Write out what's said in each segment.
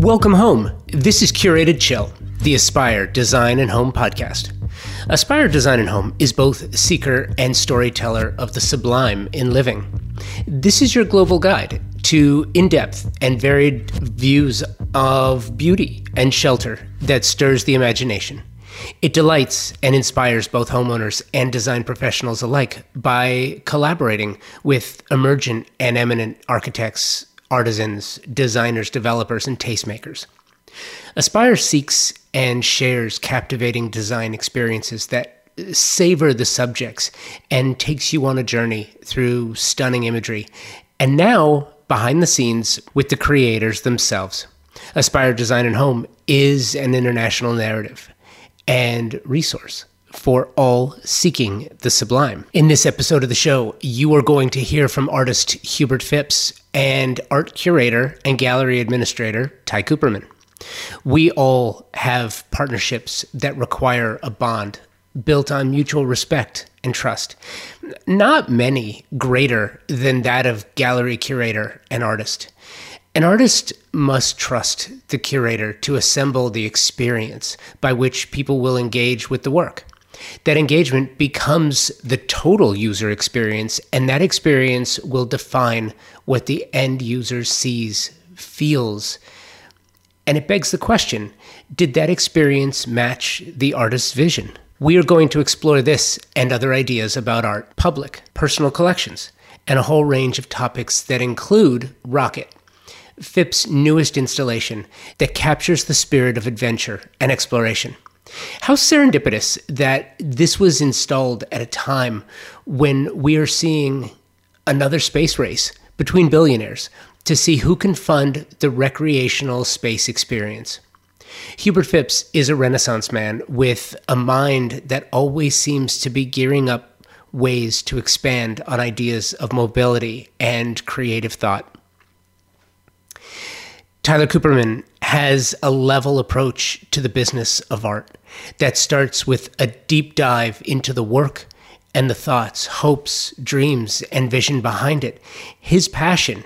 Welcome home. This is Curated Chill, the Aspire Design and Home podcast. Aspire Design and Home is both seeker and storyteller of the sublime in living. This is your global guide to in depth and varied views of beauty and shelter that stirs the imagination. It delights and inspires both homeowners and design professionals alike by collaborating with emergent and eminent architects, artisans, designers, developers, and tastemakers. Aspire seeks and shares captivating design experiences that savor the subjects and takes you on a journey through stunning imagery. And now, behind the scenes with the creators themselves. Aspire Design and Home is an international narrative and resource for all seeking the sublime. In this episode of the show, you are going to hear from artist Hubert Phipps and art curator and gallery administrator Ty Cooperman. We all have partnerships that require a bond built on mutual respect and trust. Not many greater than that of gallery curator and artist. An artist must trust the curator to assemble the experience by which people will engage with the work. That engagement becomes the total user experience, and that experience will define what the end user sees, feels. And it begs the question did that experience match the artist's vision? We are going to explore this and other ideas about art, public, personal collections, and a whole range of topics that include Rocket, Phipps' newest installation that captures the spirit of adventure and exploration. How serendipitous that this was installed at a time when we are seeing another space race between billionaires to see who can fund the recreational space experience. Hubert Phipps is a Renaissance man with a mind that always seems to be gearing up ways to expand on ideas of mobility and creative thought. Tyler Cooperman has a level approach to the business of art that starts with a deep dive into the work and the thoughts, hopes, dreams, and vision behind it. His passion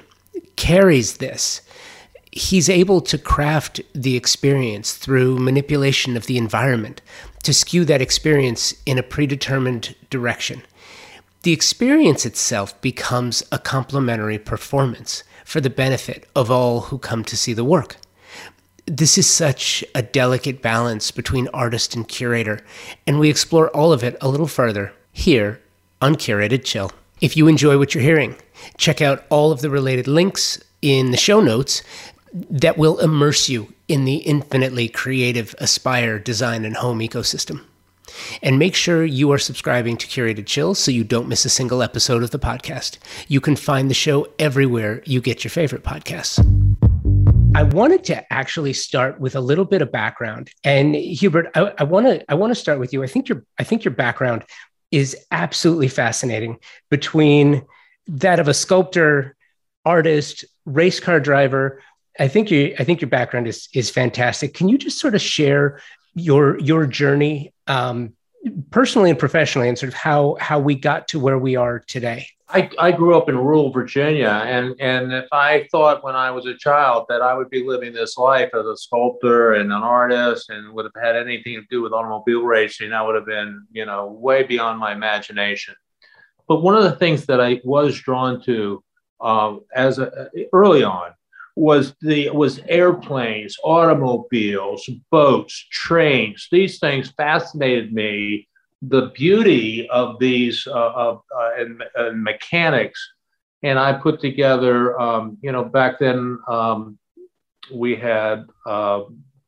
carries this. He's able to craft the experience through manipulation of the environment to skew that experience in a predetermined direction. The experience itself becomes a complementary performance for the benefit of all who come to see the work. This is such a delicate balance between artist and curator, and we explore all of it a little further here on Curated Chill. If you enjoy what you're hearing, check out all of the related links in the show notes that will immerse you in the infinitely creative Aspire design and home ecosystem. And make sure you are subscribing to Curated Chill so you don't miss a single episode of the podcast. You can find the show everywhere you get your favorite podcasts. I wanted to actually start with a little bit of background. And Hubert, I want to I want to start with you. I think your I think your background is absolutely fascinating between that of a sculptor, artist, race car driver. I think you I think your background is is fantastic. Can you just sort of share your your journey um, personally and professionally and sort of how how we got to where we are today I, I grew up in rural Virginia, and, and if I thought when I was a child that I would be living this life as a sculptor and an artist and would have had anything to do with automobile racing, I would have been, you know, way beyond my imagination. But one of the things that I was drawn to um, as a, early on was the was airplanes, automobiles, boats, trains. These things fascinated me. The beauty of these uh, of, uh, and, and, mechanics, and I put together. Um, you know, back then um, we had uh,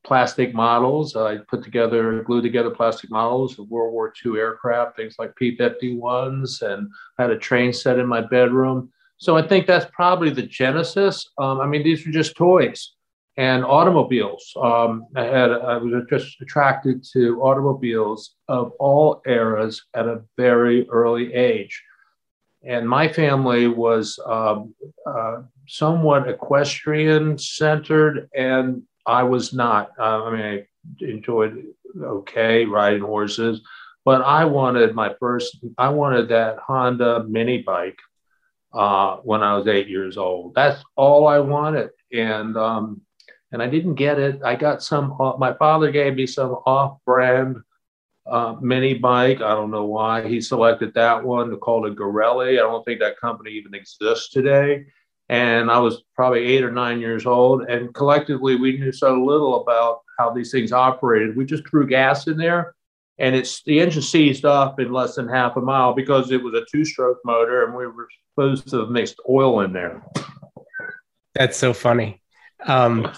plastic models. I put together, glued together plastic models of World War II aircraft, things like P-51s, and I had a train set in my bedroom. So I think that's probably the genesis. Um, I mean, these were just toys and automobiles. Um, I, had, I was just attracted to automobiles of all eras at a very early age. And my family was um, uh, somewhat equestrian centered, and I was not. Uh, I mean, I enjoyed okay riding horses, but I wanted my first, I wanted that Honda mini bike uh, when I was eight years old. That's all I wanted. And um, and I didn't get it. I got some. My father gave me some off-brand uh, mini bike. I don't know why he selected that one. Called it Garelli. I don't think that company even exists today. And I was probably eight or nine years old. And collectively, we knew so little about how these things operated. We just threw gas in there, and it's the engine seized up in less than half a mile because it was a two-stroke motor, and we were supposed to have mixed oil in there. That's so funny. Um,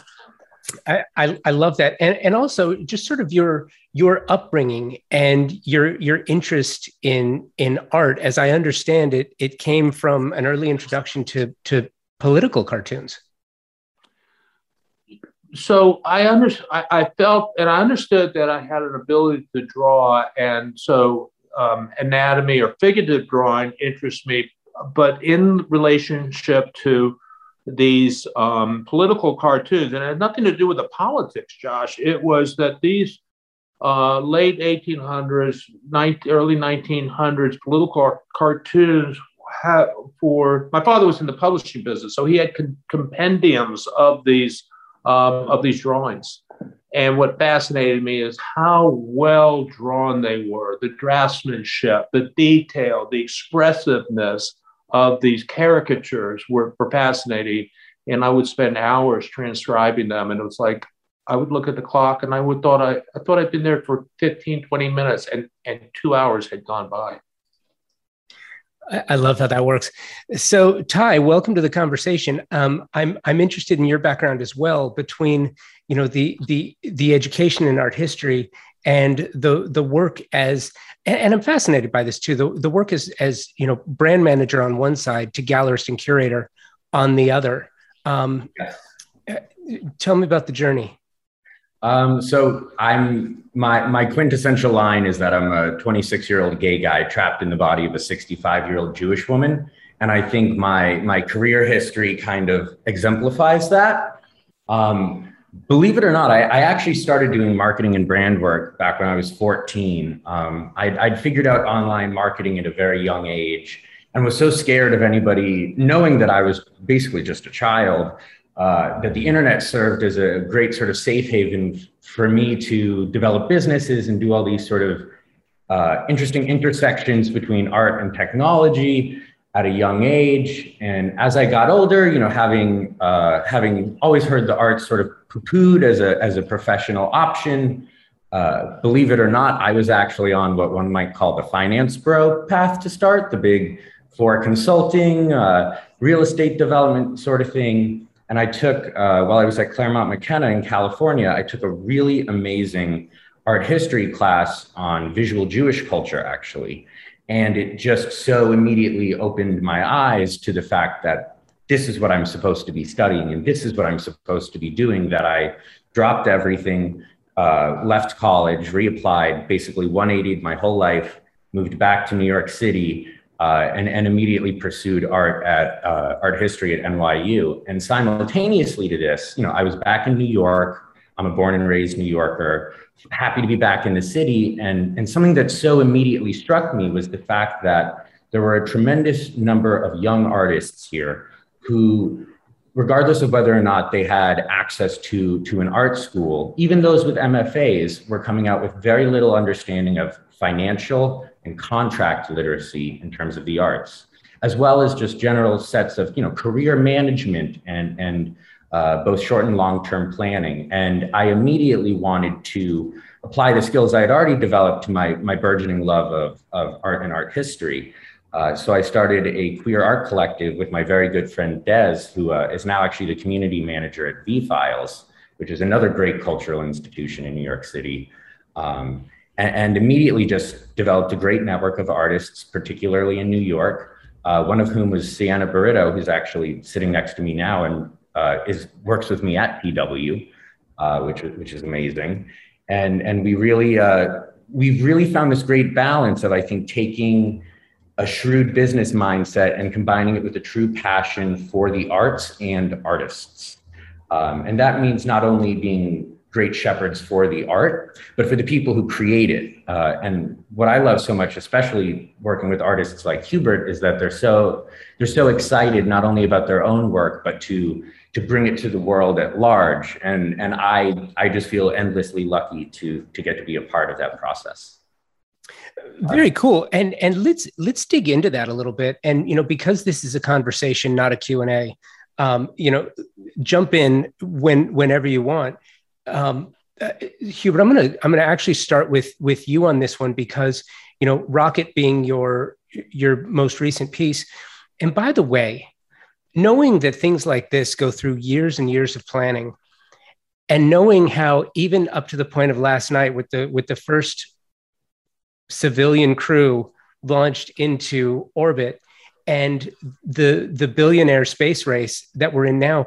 I, I, I love that, and and also just sort of your your upbringing and your your interest in in art. As I understand it, it came from an early introduction to to political cartoons. So I under I, I felt and I understood that I had an ability to draw, and so um, anatomy or figurative drawing interests me, but in relationship to these um, political cartoons, and it had nothing to do with the politics, Josh. It was that these uh, late 1800s, 19, early 1900s political cartoons have, for my father was in the publishing business, so he had compendiums of these um, of these drawings. And what fascinated me is how well drawn they were, the draftsmanship, the detail, the expressiveness of these caricatures were, fascinating. And I would spend hours transcribing them. And it was like, I would look at the clock and I would thought I, I thought I'd been there for 15, 20 minutes and, and two hours had gone by. I love how that works. So, Ty, welcome to the conversation. Um, I'm I'm interested in your background as well, between you know the the the education in art history and the the work as and, and, I'm fascinated by this too. The the work is as you know brand manager on one side to gallerist and curator on the other. Um, yes. Tell me about the journey. Um, so I'm my my quintessential line is that I'm a 26 year old gay guy trapped in the body of a 65 year old Jewish woman, and I think my my career history kind of exemplifies that. Um, believe it or not, I, I, actually started doing marketing and brand work back when I was 14. Um, I'd, I'd figured out online marketing at a very young age and was so scared of anybody knowing that I was basically just a child uh, that the internet served as a great sort of safe haven for me to develop businesses and do all these sort of uh, interesting intersections between art and technology at a young age. And as I got older, you know, having uh, having always heard the arts sort of poo-pooed as a as a professional option, uh, believe it or not, I was actually on what one might call the finance bro path to start, the big four consulting, uh, real estate development sort of thing. And I took, uh, while I was at Claremont McKenna in California, I took a really amazing art history class on visual Jewish culture, actually. And it just so immediately opened my eyes to the fact that this is what I'm supposed to be studying and this is what I'm supposed to be doing that I dropped everything, uh, left college, reapplied, basically 180 my whole life, moved back to New York City, uh, and, and immediately pursued art at uh, art history at NYU. And simultaneously to this, you know, I was back in New York. I'm a born and raised New Yorker, happy to be back in the city. And, and something that so immediately struck me was the fact that there were a tremendous number of young artists here who, regardless of whether or not they had access to, to an art school, even those with MFAs were coming out with very little understanding of financial and contract literacy in terms of the arts, as well as just general sets of you know career management and and uh, both short and long term planning. And I immediately wanted to apply the skills I had already developed to my my burgeoning love of of art and art history. Uh, so I started a queer art collective with my very good friend Des, who uh, is now actually the community manager at VFILES, which is another great cultural institution in New York City. Um, and, and immediately just developed a great network of artists, particularly in New York. Uh, one of whom was Sienna Barreto, who's actually sitting next to me now and uh, is works with me at PW, uh, which which is amazing. And and we really uh, we've really found this great balance of I think taking a shrewd business mindset and combining it with a true passion for the arts and artists. Um, and that means not only being great shepherds for the art, but for the people who create it. Uh, and what I love so much, especially working with artists like Hubert, is that they're so they're so excited not only about their own work, but to to bring it to the world at large. And and I I just feel endlessly lucky to to get to be a part of that process. Very cool. And and let's let's dig into that a little bit. And you know, because this is a conversation, not a Q and A. Um, you know, jump in when whenever you want um, uh, Hubert, I'm gonna I'm gonna actually start with with you on this one because you know Rocket being your your most recent piece, and by the way, knowing that things like this go through years and years of planning, and knowing how even up to the point of last night with the with the first civilian crew launched into orbit and the the billionaire space race that we're in now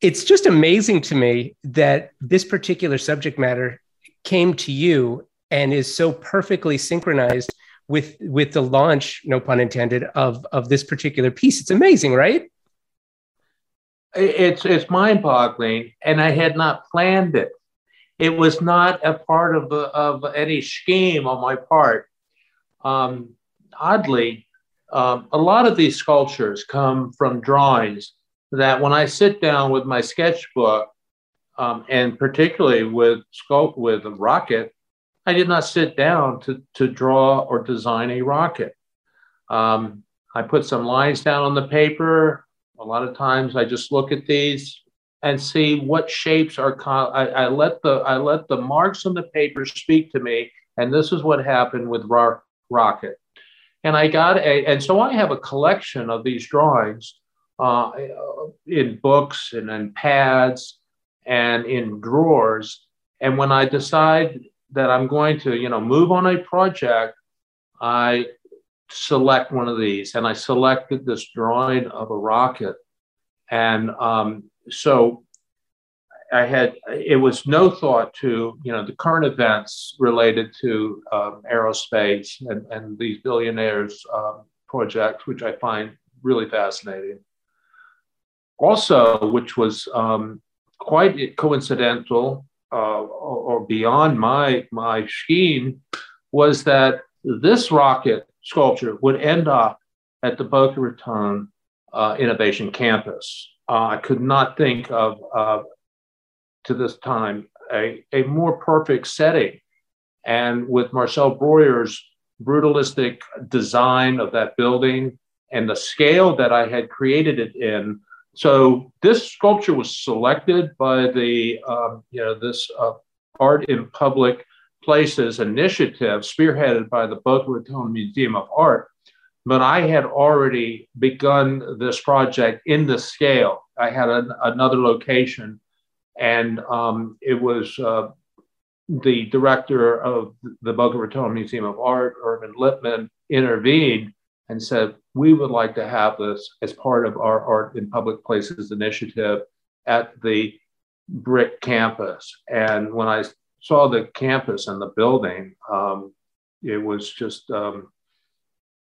it's just amazing to me that this particular subject matter came to you and is so perfectly synchronized with with the launch no pun intended of of this particular piece. It's amazing right? It's it's mind boggling and i had not planned it. It was not a part of of any scheme on my part. Um, oddly um, a lot of these sculptures come from drawings that when I sit down with my sketchbook, um, and particularly with scope with a rocket, I did not sit down to, to draw or design a rocket. Um, I put some lines down on the paper. A lot of times I just look at these and see what shapes are. I, I, let the I let the marks on the paper speak to me, and this is what happened with ro- rocket. And I got a, and so I have a collection of these drawings uh, in books and in pads and in drawers. And when I decide that I'm going to, you know, move on a project, I select one of these. And I selected this drawing of a rocket. And um, so I had, it was no thought to, you know, the current events related to um, aerospace and, and these billionaires' um, projects, which I find really fascinating also, which was um, quite coincidental uh, or, beyond my my scheme, was that this rocket sculpture would end up at the Boca Raton uh, Innovation Campus. Uh, I could not think of uh, to this time a, a more perfect setting. And with Marcel Breuer's brutalistic design of that building and the scale that I had created it in, so this sculpture was selected by the, um, you know, this uh, Art in Public Places initiative spearheaded by the Boca Raton Museum of Art. But I had already begun this project in the scale. I had an, another location, and um, it was uh, the director of the Boca Raton Museum of Art, Irvin Lippman, intervened and said, we would like to have this as part of our Art in Public Places initiative at the BRIC campus. And when I saw the campus and the building, um, it was just, um,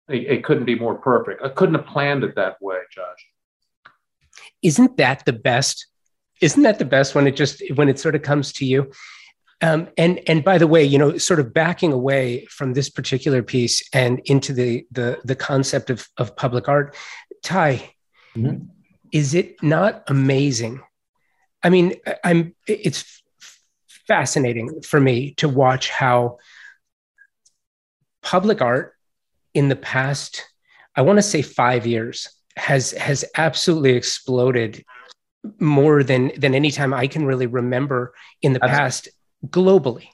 it, it couldn't be more perfect. I couldn't have planned it that way, Josh. Isn't that the best? Isn't that the best when it just, when it sort of comes to you? Um, and and by the way, you know, sort of backing away from this particular piece and into the the the concept of of public art, Ty, mm-hmm. is it not amazing? I mean, I'm it's fascinating for me to watch how public art in the past, I want to say five years, has has absolutely exploded more than than any time I can really remember in the past globally,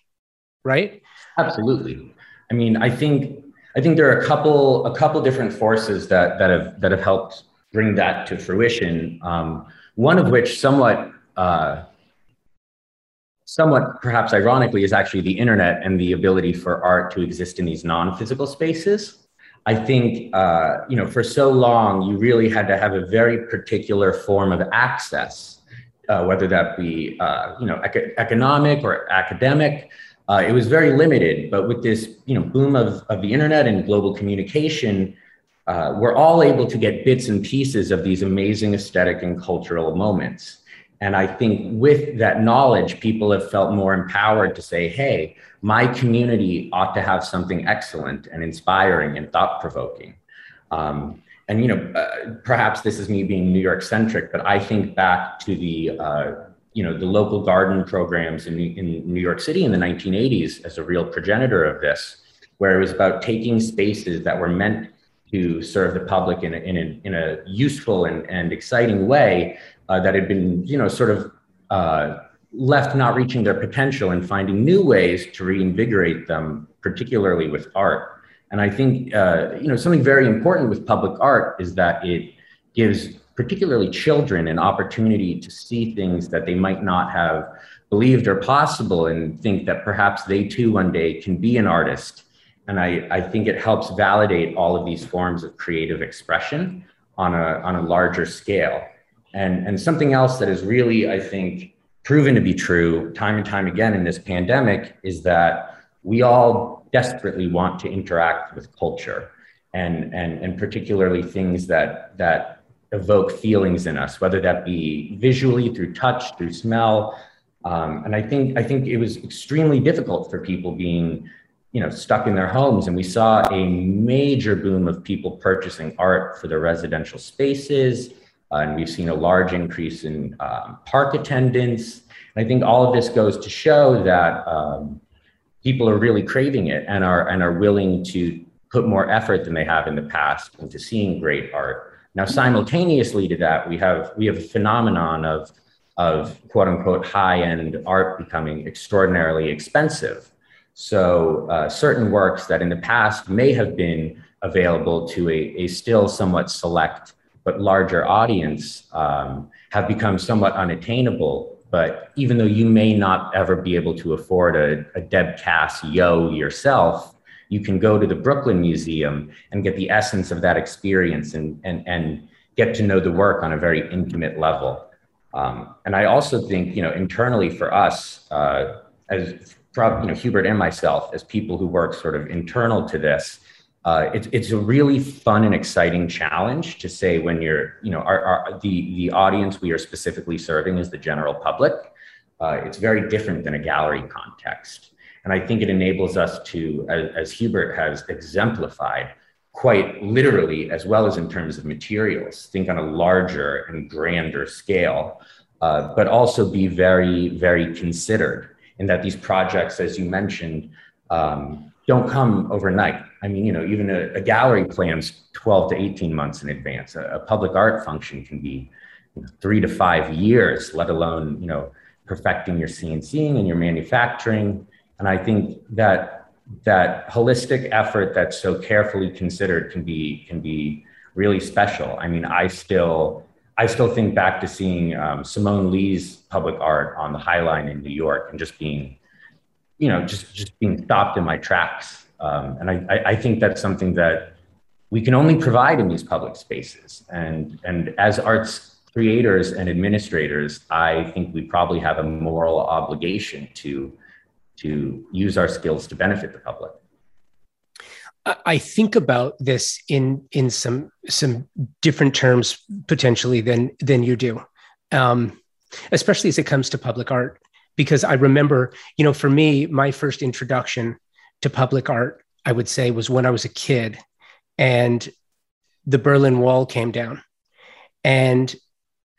right? Absolutely. I mean, I think I think there are a couple a couple different forces that that have that have helped bring that to fruition. Um, one of which, somewhat uh, somewhat perhaps ironically, is actually the internet and the ability for art to exist in these non-physical spaces. I think uh, you know for so long you really had to have a very particular form of access uh, whether that be uh, you know ec- economic or academic. Uh, it was very limited, but with this you know boom of, of the internet and global communication, uh, we're all able to get bits and pieces of these amazing aesthetic and cultural moments. And I think with that knowledge, people have felt more empowered to say, hey, my community ought to have something excellent and inspiring and thought provoking. Um, and you know, uh, perhaps this is me being New York centric, but I think back to the uh, you know the local garden programs in, in New York City in the 1980s as a real progenitor of this, where it was about taking spaces that were meant to serve the public in a, in a, in a useful and, and exciting way uh, that had been you know sort of uh, left not reaching their potential and finding new ways to reinvigorate them, particularly with art. And I think uh, you know something very important with public art is that it gives particularly children an opportunity to see things that they might not have believed are possible and think that perhaps they too one day can be an artist. And I, I think it helps validate all of these forms of creative expression on a, on a larger scale. And, and something else that is really, I think, proven to be true time and time again in this pandemic is that we all desperately want to interact with culture and, and, and particularly things that, that evoke feelings in us, whether that be visually through touch, through smell. Um, and I think, I think it was extremely difficult for people being you know, stuck in their homes. And we saw a major boom of people purchasing art for their residential spaces. Uh, and we've seen a large increase in um, park attendance. And I think all of this goes to show that um, people are really craving it and are and are willing to put more effort than they have in the past into seeing great art. Now, simultaneously to that, we have we have a phenomenon of of quote unquote high end art becoming extraordinarily expensive. So uh, certain works that in the past may have been available to a, a still somewhat select but larger audience um, have become somewhat unattainable but even though you may not ever be able to afford a, a Deb Cass Yo yourself, you can go to the Brooklyn Museum and get the essence of that experience and, and, and get to know the work on a very intimate level. Um, and I also think, you know, internally for us, uh, as you know, Hubert and myself, as people who work sort of internal to this, uh, it's it's a really fun and exciting challenge to say when you're you know our, our the the audience we are specifically serving is the general public. Uh, it's very different than a gallery context, and I think it enables us to, as, as Hubert has exemplified, quite literally as well as in terms of materials, think on a larger and grander scale, uh, but also be very very considered in that these projects, as you mentioned. Um, don't come overnight. I mean, you know, even a, a gallery plans 12 to 18 months in advance. A, a public art function can be you know, three to five years, let alone, you know, perfecting your CNCing and your manufacturing. And I think that that holistic effort that's so carefully considered can be can be really special. I mean, I still I still think back to seeing um, Simone Leigh's public art on the High Line in New York and just being you know, just just being stopped in my tracks. Um, and I, I think that's something that we can only provide in these public spaces. And and as arts creators and administrators, I think we probably have a moral obligation to to use our skills to benefit the public. I think about this in in some some different terms potentially than than you do, um, especially as it comes to public art because I remember, you know, for me, my first introduction to public art, I would say, was when I was a kid and the Berlin Wall came down. And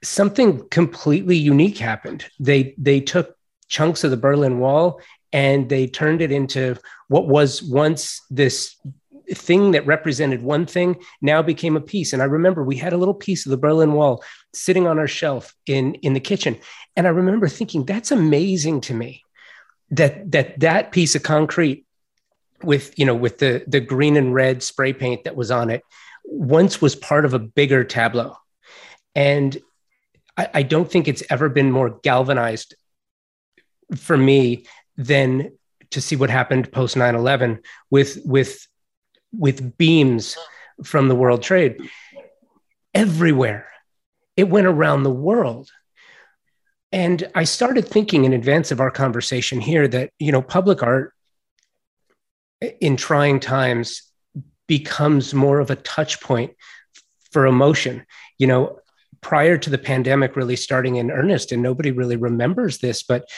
something completely unique happened. They they took chunks of the Berlin Wall and they turned it into what was once this thing that represented one thing now became a piece. And I remember we had a little piece of the Berlin Wall sitting on our shelf in, in the kitchen. And I remember thinking, that's amazing to me that that that piece of concrete with you know with the the green and red spray paint that was on it once was part of a bigger tableau and I, I, don't think it's ever been more galvanized for me than to see what happened post 9-11 with with with beams from the World Trade everywhere. It went around the world. And I started thinking in advance of our conversation here that, you know, public art in trying times becomes more of a touch point for emotion. You know, prior to the pandemic really starting in earnest, and nobody really remembers this, but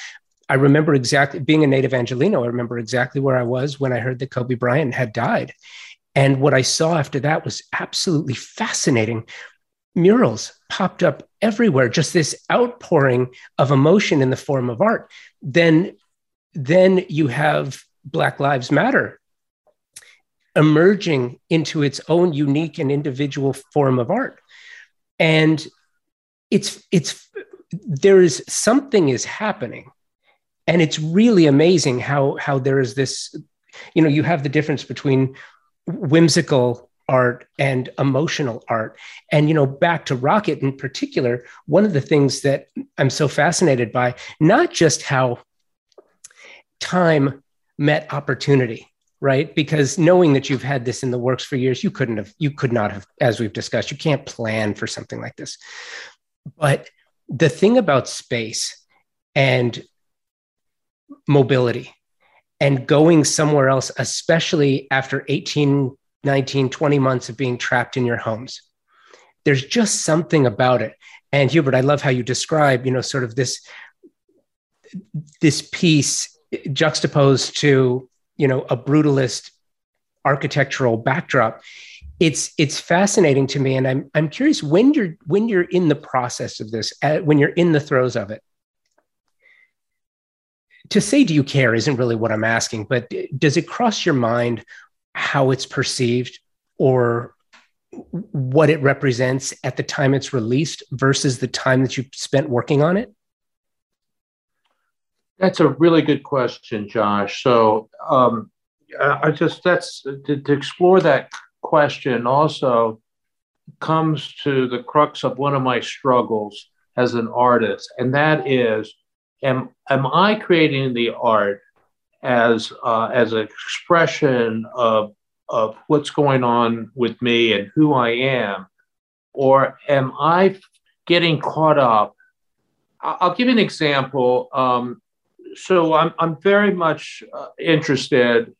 I remember exactly being a native Angeleno. I remember exactly where I was when I heard that Kobe Bryant had died. And what I saw after that was absolutely fascinating. Murals popped up everywhere, just this outpouring of emotion in the form of art. Then, then you have Black Lives Matter emerging into its own unique and individual form of art. And it's it's there is something is happening and it's really amazing how how there is this you know you have the difference between whimsical art and emotional art and you know back to rocket in particular one of the things that i'm so fascinated by not just how time met opportunity right because knowing that you've had this in the works for years you couldn't have you could not have as we've discussed you can't plan for something like this but the thing about space and mobility and going somewhere else, especially after 18, 19, 20 months of being trapped in your homes. There's just something about it. And Hubert, I love how you describe, you know, sort of this this piece juxtaposed to, you know, a brutalist architectural backdrop. It's it's fascinating to me, and I'm I'm curious when you're when you're in the process of this, uh, when you're in the throes of it to say do you care isn't really what i'm asking but does it cross your mind how it's perceived or what it represents at the time it's released versus the time that you've spent working on it that's a really good question josh so um, i just that's to, to explore that question also comes to the crux of one of my struggles as an artist and that is am am I creating the art as uh, as an expression of of what's going on with me and who I am, or am I getting caught up? I'll give you an example. Um, so I'm I'm very much uh, interested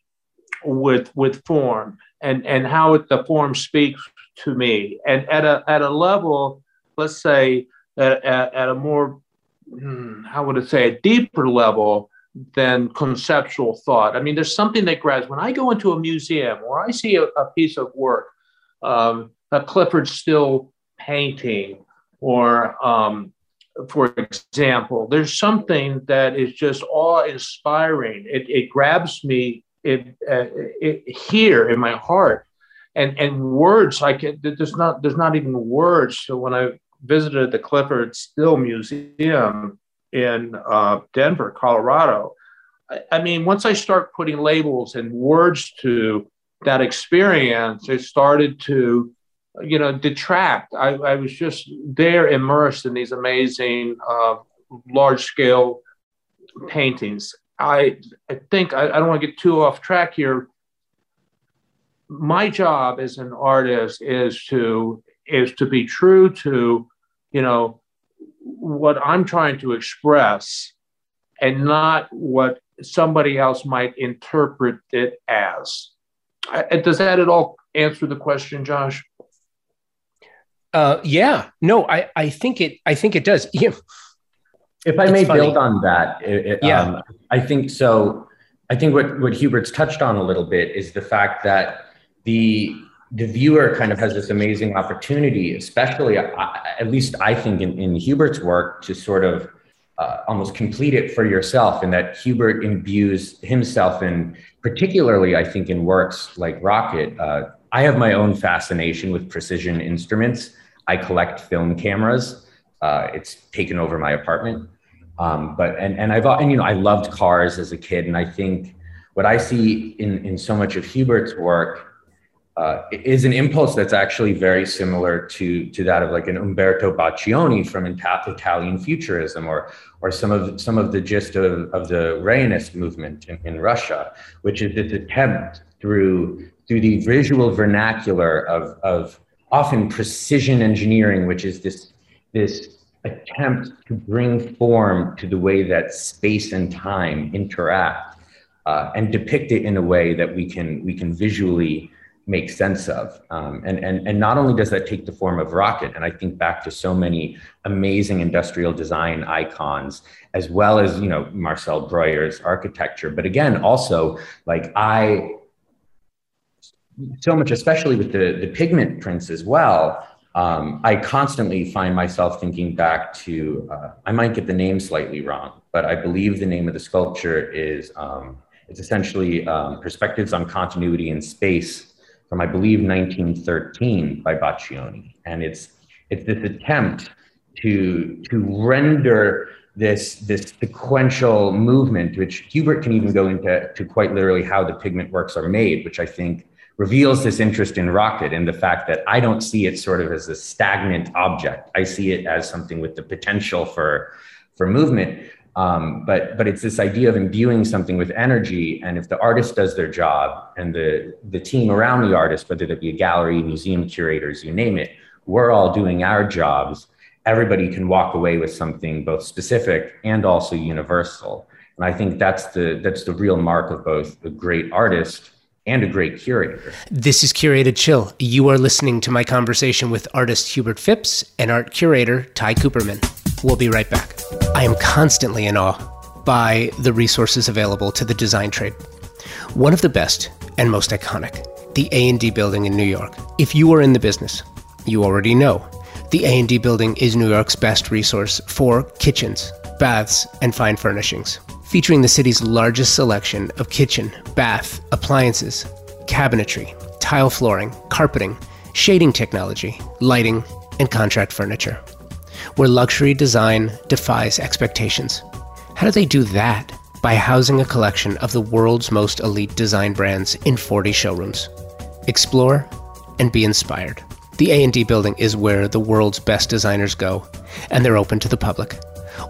with with form and and how it, the form speaks to me, and at a at a level, let's say at, at, at a more Hmm, how would it say, a deeper level than conceptual thought. I mean, there's something that grabs when I go into a museum or I see a, a piece of work, um, a Clyfford Still painting, or um, for example, there's something that is just awe inspiring. It, it, grabs me it, uh, it, here in my heart. And, and words, I can, there's not, there's not even words. So when I visited the Clyfford Still Museum in uh, Denver, Colorado. I, I, mean, once I start putting labels and words to that experience, it started to, you know, detract. I, I was just there immersed in these amazing uh, large scale paintings. I, I think I, I don't want to get too off track here. My job as an artist is to is to be true to, you know, what I'm trying to express and not what somebody else might interpret it as. does that at all answer the question, Josh? Uh, yeah, no, I, I think it, I think it does. Yeah. If I may funny. build on that, it, yeah, um, I think so. I think what, what Hubert's touched on a little bit is the fact that the the viewer kind of has this amazing opportunity, especially uh, at least I think in, in Hubert's work, to sort of uh, almost complete it for yourself, and that Hubert imbues himself in, particularly I think in works like Rocket. Uh, I have my own fascination with precision instruments. I collect film cameras. Uh, it's taken over my apartment. Um, but and and I've and you know I loved cars as a kid, and I think what I see in in so much of Hubert's work uh, is an impulse that's actually very similar to to that of like an Umberto Boccioni from Italian Futurism, or or some of some of the gist of, of the Rayonist movement in, in Russia, which is this attempt through through the visual vernacular of of often precision engineering, which is this this attempt to bring form to the way that space and time interact, uh, and depict it in a way that we can we can visually make sense of. Um, and, and, and not only does that take the form of rocket, and I think back to so many amazing industrial design icons, as well as, you know, Marcel Breuer's architecture, but again, also like I, so much, especially with the, the pigment prints as well, um, I constantly find myself thinking back to, uh, I might get the name slightly wrong, but I believe the name of the sculpture is, um, it's essentially um, Perspectives on Continuity in Space from I believe 1913 by Boccioni, and it's it's this attempt to to render this this sequential movement, which Hubert can even go into to quite literally how the pigment works are made, which I think reveals this interest in rocket and the fact that I don't see it sort of as a stagnant object. I see it as something with the potential for for movement. Um, but but it's this idea of imbuing something with energy, and if the artist does their job, and the the team around the artist, whether that be a gallery, museum curators, you name it, we're all doing our jobs. Everybody can walk away with something both specific and also universal. And I think that's the that's the real mark of both a great artist and a great curator. This is Curated Chill. You are listening to my conversation with artist Hubert Phipps and art curator Ty Cooperman. We'll be right back. I am constantly in awe by the resources available to the design trade. One of the best and most iconic, the A&D building in New York. If you are in the business, you already know the A&D building is New York's best resource for kitchens, baths, and fine furnishings, featuring the city's largest selection of kitchen, bath, appliances, cabinetry, tile flooring, carpeting, shading technology, lighting, and contract furniture where luxury design defies expectations. How do they do that? By housing a collection of the world's most elite design brands in 40 showrooms. Explore and be inspired. The A&D building is where the world's best designers go, and they're open to the public.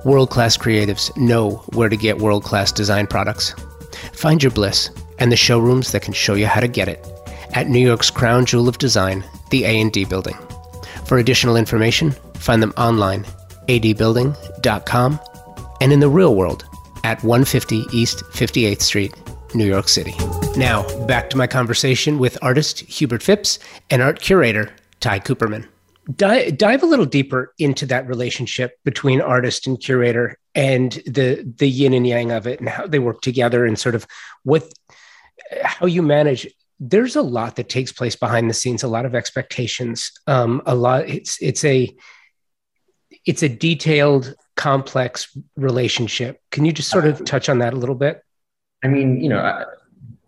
World-class creatives know where to get world-class design products. Find your bliss and the showrooms that can show you how to get it at New York's crown jewel of design, the A&D building. For additional information, find them online, adbuilding.com, and in the real world at 150 East 58th Street, New York City. Now, back to my conversation with artist Hubert Phipps and art curator Ty Cooperman. Dive, dive a little deeper into that relationship between artist and curator and the the yin and yang of it and how they work together and sort of what how you manage. There's a lot that takes place behind the scenes a lot of expectations um, a lot it's it's a it's a detailed complex relationship. Can you just sort of touch on that a little bit? I mean you know I,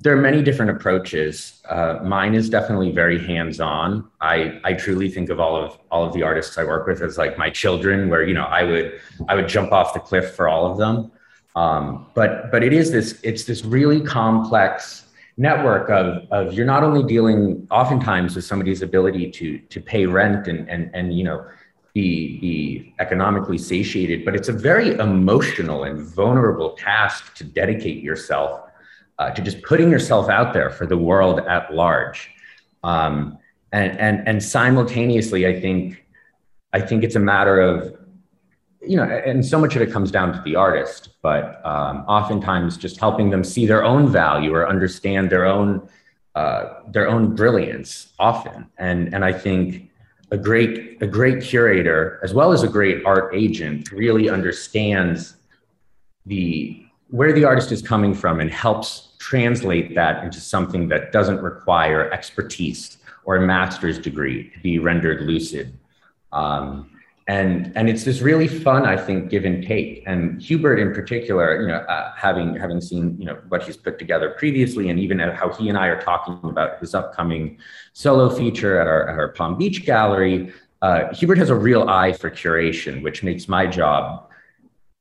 there are many different approaches. Uh, mine is definitely very hands-on. I i truly think of all of all of the artists i work with as like my children where you know i would i would jump off the cliff for all of them. Um, but but it is this it's this really complex network of, of you're not only dealing oftentimes with somebody's ability to to pay rent and and and you know be be economically satiated but it's a very emotional and vulnerable task to dedicate yourself uh, to just putting yourself out there for the world at large um, and and and simultaneously i think i think it's a matter of you know, and so much of it comes down to the artist, but um, oftentimes just helping them see their own value or understand their own uh, their own brilliance often. And and I think a great a great curator as well as a great art agent really understands the where the artist is coming from and helps translate that into something that doesn't require expertise or a master's degree to be rendered lucid. Um, and and it's this really fun i think give and take and hubert in particular you know uh, having having seen you know what he's put together previously and even how he and i are talking about his upcoming solo feature at our, at our palm beach gallery uh, hubert has a real eye for curation which makes my job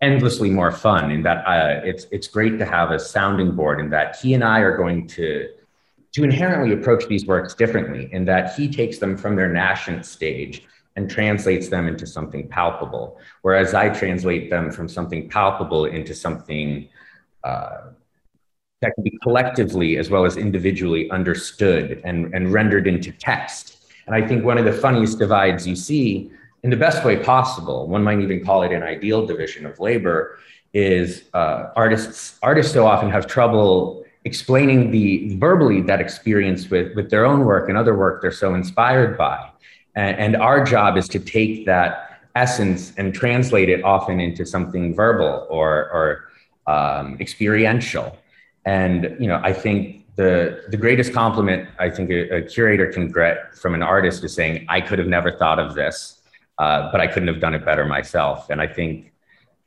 endlessly more fun in that uh, it's it's great to have a sounding board in that he and i are going to to inherently approach these works differently in that he takes them from their nascent stage and translates them into something palpable. Whereas I translate them from something palpable into something uh, that can be collectively as well as individually understood and, and rendered into text. And I think one of the funniest divides you see in the best way possible, one might even call it an ideal division of labor, is uh, artists, artists so often have trouble explaining the verbally that experience with with their own work and other work they're so inspired by. And, and our job is to take that essence and translate it often into something verbal or or um, experiential. And you know i think the the greatest compliment I think a, a, curator can get from an artist is saying, "I could have never thought of this, uh, but I couldn't have done it better myself." And I think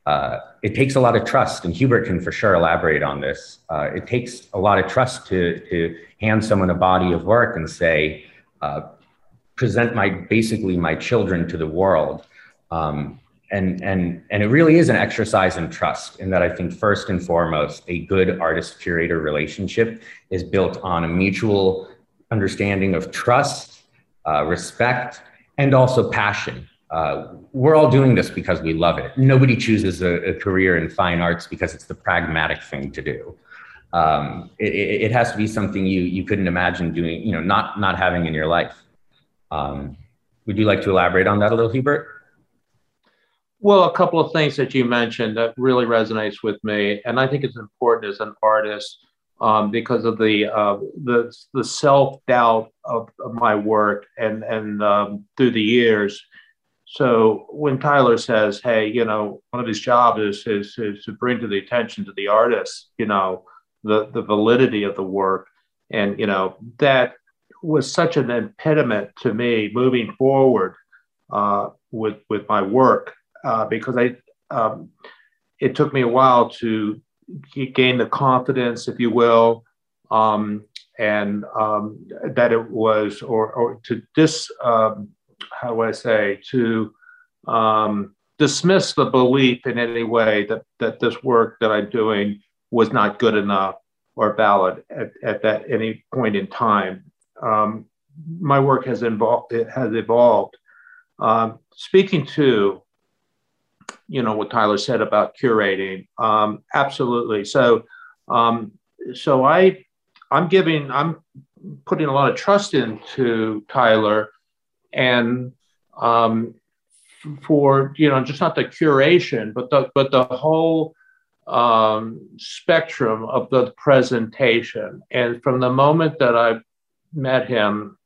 uh, it takes a lot of trust, and Hubert can for sure elaborate on this. Uh, it takes a lot of trust to to hand someone a body of work and say, uh, "Present my basically my children to the world." Um, and and and it really is an exercise in trust in that i think first and foremost a good artist curator relationship is built on a mutual understanding of trust uh, respect and also passion uh, we're all doing this because we love it. Nobody chooses a, a, career in fine arts because it's the pragmatic thing to do. Um, it, it, has to be something you you couldn't imagine doing you know not not having in your life. Um, would you like to elaborate on that a little hubert? Well, a couple of things that you mentioned that really resonates with me, and I think it's important as an artist um, because of the uh, the the self doubt of, of, my work and and um, through the years. So when Tyler says, "Hey, you know, one of his jobs is, is is to bring to the attention to the artist, you know, the the validity of the work," and you know that was such an impediment to me moving forward uh, with with my work uh, because I um, it took me a while to gain the confidence, if you will, um, and um, that it was or or to dis um, how do I say to um, dismiss the belief in any way that that this work that I'm doing was not good enough or valid at, at that any point in time. Um, my work has involved it has evolved. Um, speaking to you know what Tyler said about curating. Um, absolutely. So, um, so I, I'm giving, I'm putting a lot of trust into Tyler, and um, for you know just not the curation, but the but the whole um, spectrum of the presentation. And from the moment that I met him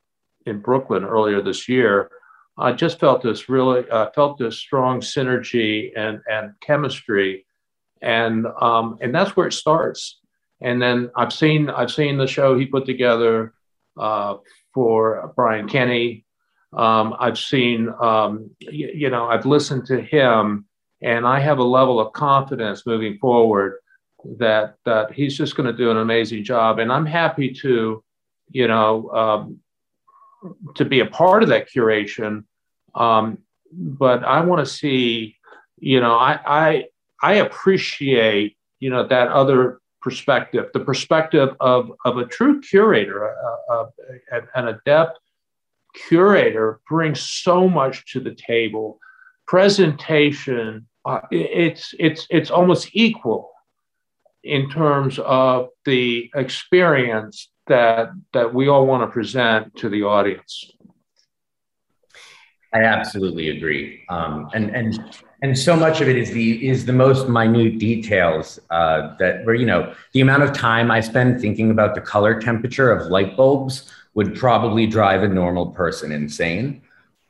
in Brooklyn earlier this year, I just felt this really uh, felt this strong synergy and and chemistry, and um, and that's where it starts. And then I've seen I've seen the show he put together uh, for Brian Kenny. Um, I've seen um, y- you know I've listened to him, and I have a level of confidence moving forward that that he's just going to do an amazing job. And I'm happy to you know um, to be a part of that curation. Um, but I want to see, you know, I, I I appreciate, you know, that other perspective, the perspective of of a true curator, uh, uh, an adept curator brings so much to the table. Presentation, uh, it's it's it's almost equal in terms of the experience that that we all want to present to the audience. I absolutely agree, um, and and and so much of it is the is the most minute details uh, that where you know the amount of time I spend thinking about the color temperature of light bulbs would probably drive a normal person insane.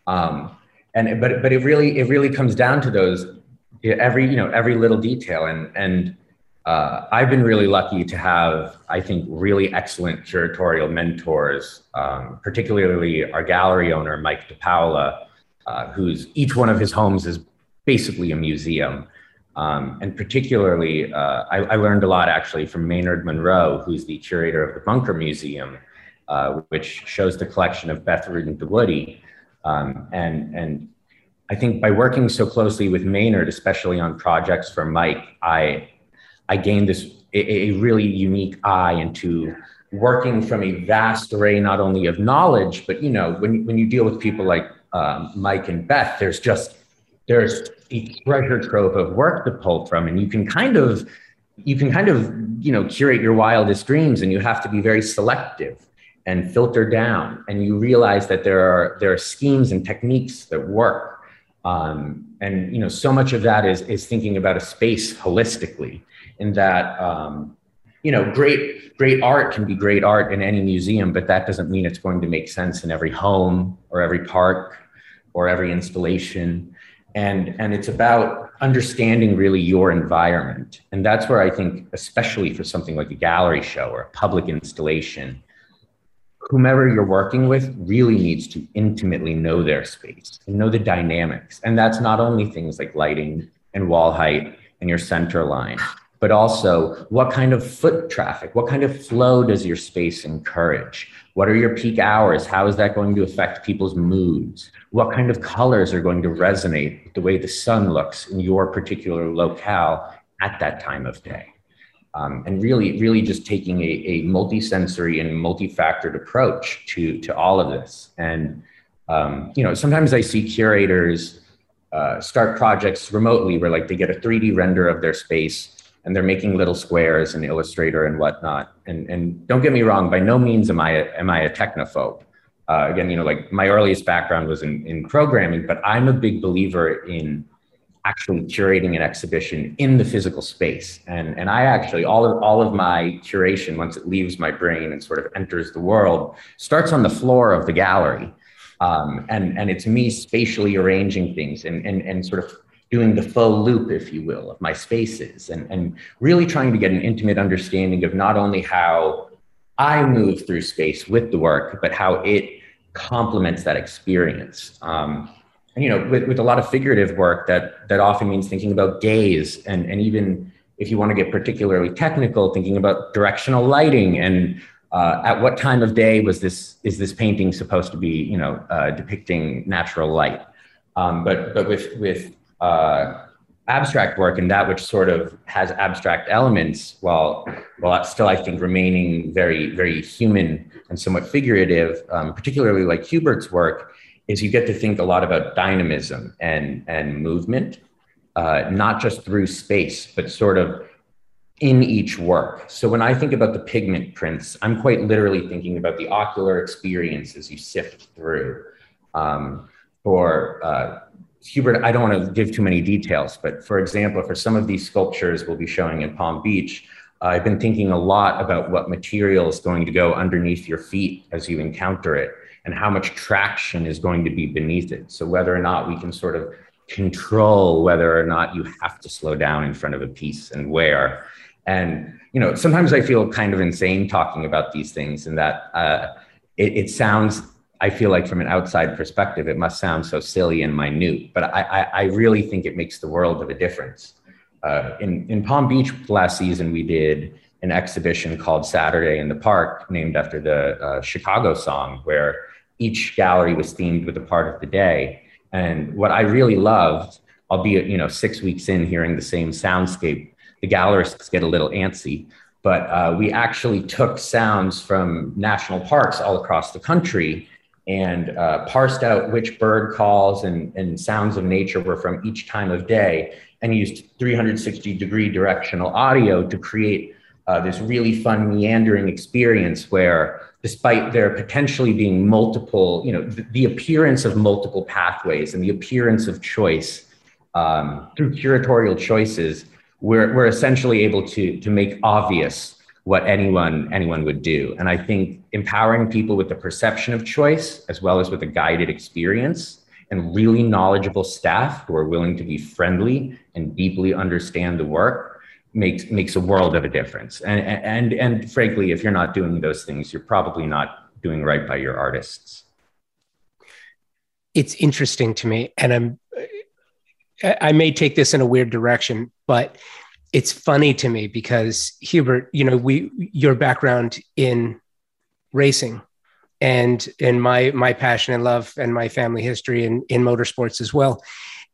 Um, and but but it really it really comes down to those every you know every little detail and and uh, I've been really lucky to have, I think, really excellent curatorial mentors, um, particularly our gallery owner, Mike DePaula, uh, whose each one of his homes is basically a museum. Um, and particularly, uh, I, I, learned a lot actually from Maynard Monroe, who's the curator of the Bunker Museum, uh, which shows the collection of Beth Rudin DeWoody. Um, and, and I think by working so closely with Maynard, especially on projects for Mike, I I gained this a, a really unique eye into working from a vast array not only of knowledge, but you know when when you deal with people like um, Mike and Beth, there's just there's a treasure trove of work to pull from, and you can kind of you can kind of you know curate your wildest dreams, and you have to be very selective and filter down, and you realize that there are there are schemes and techniques that work, um, and you know so much of that is is thinking about a space holistically in that um, you know, great, great art can be great art in any museum, but that doesn't mean it's going to make sense in every home or every park or every installation. And, and it's about understanding really your environment. And that's where I think, especially for something like a gallery show or a public installation, whomever you're working with really needs to intimately know their space and know the dynamics. And that's not only things like lighting and wall height and your center line, but also what kind of foot traffic, what kind of flow does your space encourage? What are your peak hours? How is that going to affect people's moods? What kind of colors are going to resonate with the way the sun looks in your particular locale at that time of day? Um, and really, really just taking a, a multi-sensory and multi-factored approach to to all of this. And um, you know, sometimes I see curators uh, start projects remotely where like they get a 3D render of their space and they're making little squares in Illustrator and whatnot. And and don't get me wrong, by no means am I a, am I a technophobe. Uh, again, you know, like my earliest background was in, in programming, but I'm a big believer in actually curating an exhibition in the physical space. And, and I actually, all of, all of my curation, once it leaves my brain and sort of enters the world, starts on the floor of the gallery. Um, and, and it's me spatially arranging things and, and, and sort of doing the faux loop, if you will, of my spaces and, and really trying to get an intimate understanding of not only how I move through space with the work, but how it complements that experience. Um, you know with, with a lot of figurative work that that often means thinking about gaze and and even if you want to get particularly technical thinking about directional lighting and uh, at what time of day was this is this painting supposed to be you know uh, depicting natural light? Um, but but with with uh, abstract work and that which sort of has abstract elements while while still i think remaining very very human and somewhat figurative um, particularly like hubert's work is you get to think a lot about dynamism and and movement, uh, not just through space, but sort of in each work. So when I think about the pigment prints, I'm quite literally thinking about the ocular experience as you sift through. Um, for uh, Hubert, I don't want to give too many details, but for example, for some of these sculptures we'll be showing in Palm Beach, uh, I've been thinking a lot about what material is going to go underneath your feet as you encounter it and how much traction is going to be beneath it. So whether or not we can sort of control whether or not you have to slow down in front of a piece and where. And you know, sometimes I feel kind of insane talking about these things, and that uh, it, it, sounds. I feel like from an outside perspective, it must sound so silly and minute, but I, I, I really think it makes the world of a difference. Uh, in in Palm Beach last season, we did an exhibition called Saturday in the Park, named after the uh, Chicago song, where each gallery was themed with a part of the day. And what I really loved, albeit you know six weeks in hearing the same soundscape, the gallerists get a little antsy. But uh, we actually took sounds from national parks all across the country and uh, parsed out which bird calls and, and sounds of nature were from each time of day and used 360 degree directional audio to create uh, this really fun meandering experience where despite there potentially being multiple, you know, the, the appearance of multiple pathways and the appearance of choice um, through curatorial choices, we're, we're essentially able to, to make obvious what anyone anyone would do. And I think empowering people with the perception of choice as well as with a guided experience and really knowledgeable staff who are willing to be friendly and deeply understand the work makes makes a world of a difference. And and and frankly, if you're not doing those things, you're probably not doing right by your artists. It's interesting to me, and I'm I may take this in a weird direction, but it's funny to me because Hubert, you know, we your background in racing and in my my passion and love and my family history in in motorsports as well.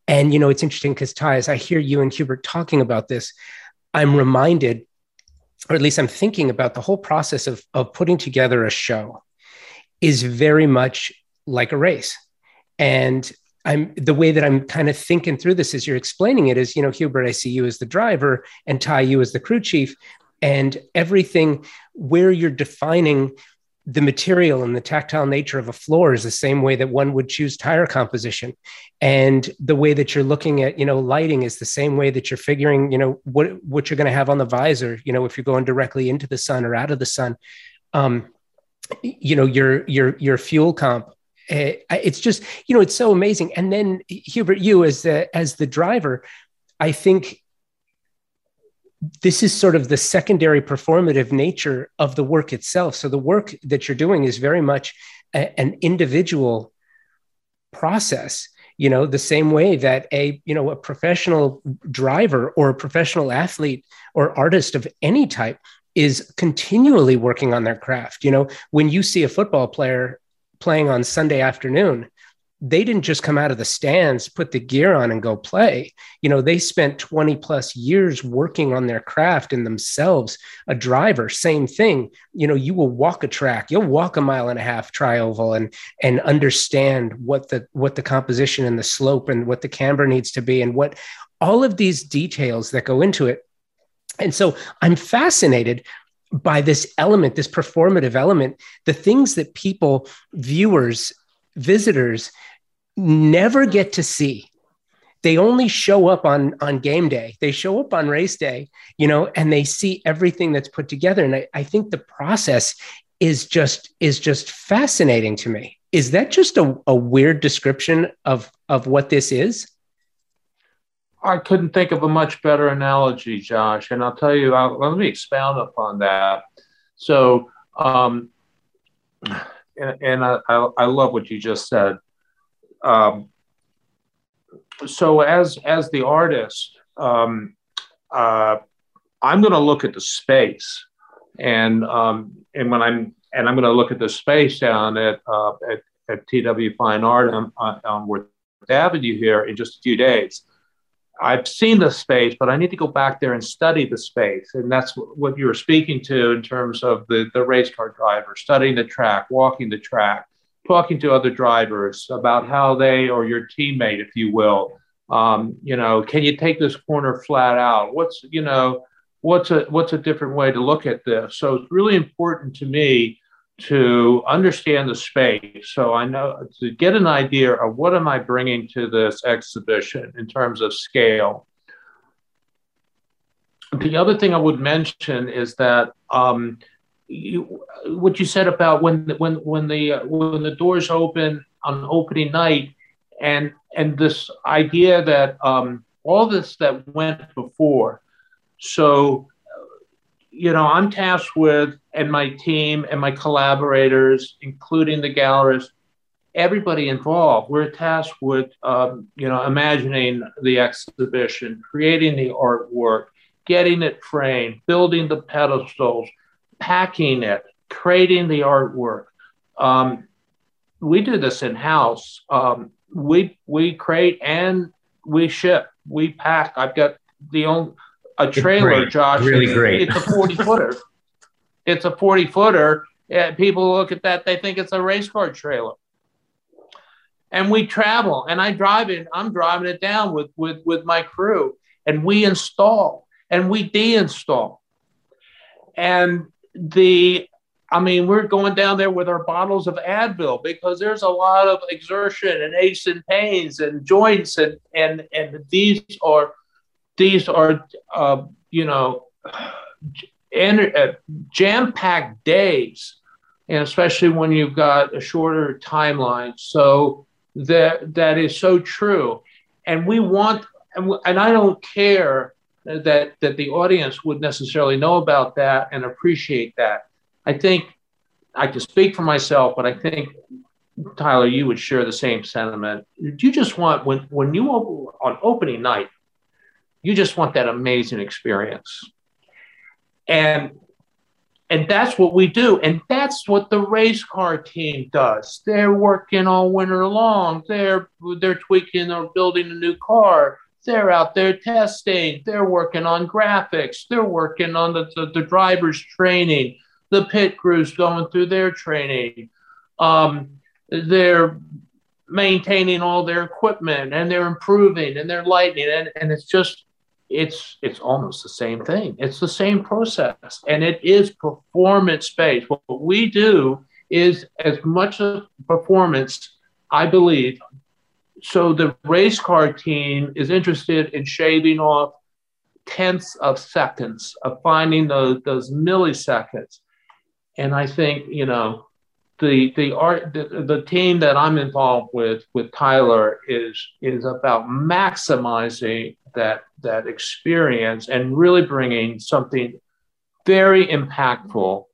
And you know, it's interesting because Ty, as I hear you and Hubert talking about this, I'm reminded, or at least I'm thinking about the whole process of, of putting together a show is very much like a race. And I'm the way that I'm kind of thinking through this as you're explaining it is, you know, Hubert, I see you as the driver and Ty, you as the crew chief, and everything where you're defining the material and the tactile nature of a floor is the same way that one would choose tire composition. And the way that you're looking at you know lighting is the same way that you're figuring you know what what you're going to have on the visor you know if you're going directly into the sun or out of the sun. Um you know your your your fuel comp eh, it's just you know it's so amazing. And then hubert you as the as the driver i think this is sort of the secondary performative nature of the work itself. So the work that you're doing is very much a, an individual process you know the same way that a you know a professional driver or a professional athlete or artist of any type is continually working on their craft you know when you see a football player playing on sunday afternoon they didn't just come out of the stands, put the gear on and go play. You know, they spent 20 plus years working on their craft and themselves. A driver, same thing. You know, you will walk a track, you'll walk a mile and a half tri-oval and and understand what the what the composition and the slope and what the camber needs to be and what all of these details that go into it. And so I'm fascinated by this element, this performative element, the things that people, viewers, visitors never get to see. They only show up on on game day. They show up on race day you know and they see everything that's put together. And I, I, think the process is just is just fascinating to me. Is that just a, a weird description of of what this is? I couldn't think of a much better analogy josh. And i'll tell you I'll, let me expound upon that. So um and, and I, I love what you just said um, so as as the artist, um, uh, I'm going to look at the space, and um, and when I'm and I'm going to look at the space down at uh, at, at TW Fine Art on, on Worth Avenue here in just a few days. I've seen the space, but I need to go back there and study the space. And that's what you were speaking to in terms of the, the race car driver, studying the track, walking the track, talking to other drivers about how they or your teammate, if you will, um, you know, can you take this corner flat out? What's you know, what's a what's a different way to look at this? So it's really important to me to understand the space. So I know to get an idea of what am I bringing to this exhibition in terms of scale. The other thing I would mention is that um, you, what you said about when when when the when the doors open on opening night, and and this idea that um, all this that went before. So, you know, I'm tasked with, and my team and my collaborators, including the gallerists, everybody involved, we're tasked with, um, you know, imagining the exhibition, creating the artwork, getting it framed, building the pedestals, packing it, creating the artwork. Um, we do this in house. Um, we we create and we ship. We pack. I've got the only a trailer, Josh. Really it's, great. It's a forty footer. it's a forty footer. Yeah, people look at that, they think it's a race car trailer. And we travel, and I drive it. I'm driving it down with with with my crew, and we install and we deinstall. And the I mean, we're going down there with our bottles of Advil because there's a lot of exertion and aches and pains and joints and and and these are these are uh, you know and uh, jam-packed days, and especially when you've got a shorter timeline. So that that is so true, and we want and, and I don't care that that the audience would necessarily know about that and appreciate that. I think I can speak for myself, but I think Tyler, you would share the same sentiment. You just want when when you on opening night, you just want that amazing experience, and and that's what we do, and that's what the race car team does. They're working all winter long. They're they're tweaking or building a new car they're out there testing. They're working on graphics. They're working on the, the, the driver's training. The pit crew's going through their training. Um, they're maintaining all their equipment and they're improving and they're lightening. And, and it's just, it's it's almost the same thing. It's the same process. And it is performance based. What we do is as much a performance, I believe. So the race car team is interested in shaving off tenths of seconds, of finding those, those milliseconds. And I think, you know, the the art the, the team that I'm involved with with Tyler is is about maximizing that that experience and really bringing something very impactful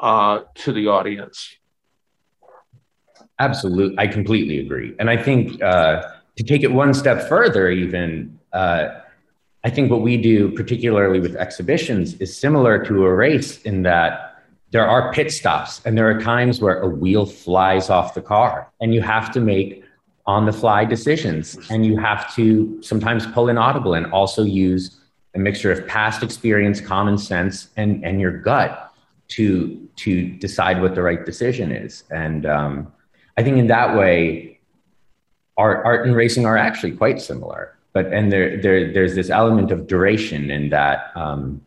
uh, to the audience. Absolutely, I completely agree, and I think uh, to take it one step further, even. Uh, I think what we do, particularly with exhibitions, is similar to a race in that there are pit stops and there are times where a wheel flies off the car and you have to make on the fly decisions and you have to sometimes pull an audible and also use a mixture of past experience common sense and and your gut to to decide what the right decision is and um, i think in that way art art and racing are actually quite similar but and there there there's this element of duration in that um,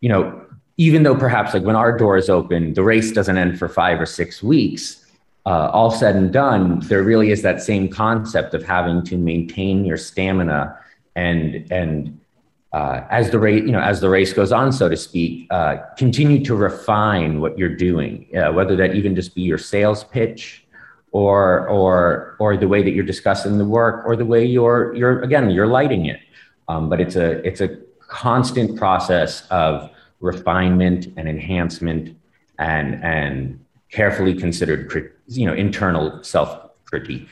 you know even though perhaps like when our doors open, the race doesn't end for five or six weeks, uh, all said and done, there really is that same concept of having to maintain your stamina and and uh, as the race you know as the race goes on, so to speak, uh, continue to refine what you're doing, uh, whether that even just be your sales pitch or or or the way that you're discussing the work or the way you're you're again you're lighting it. Um, but it's a it's a constant process of refinement and enhancement and and carefully considered you know internal self critique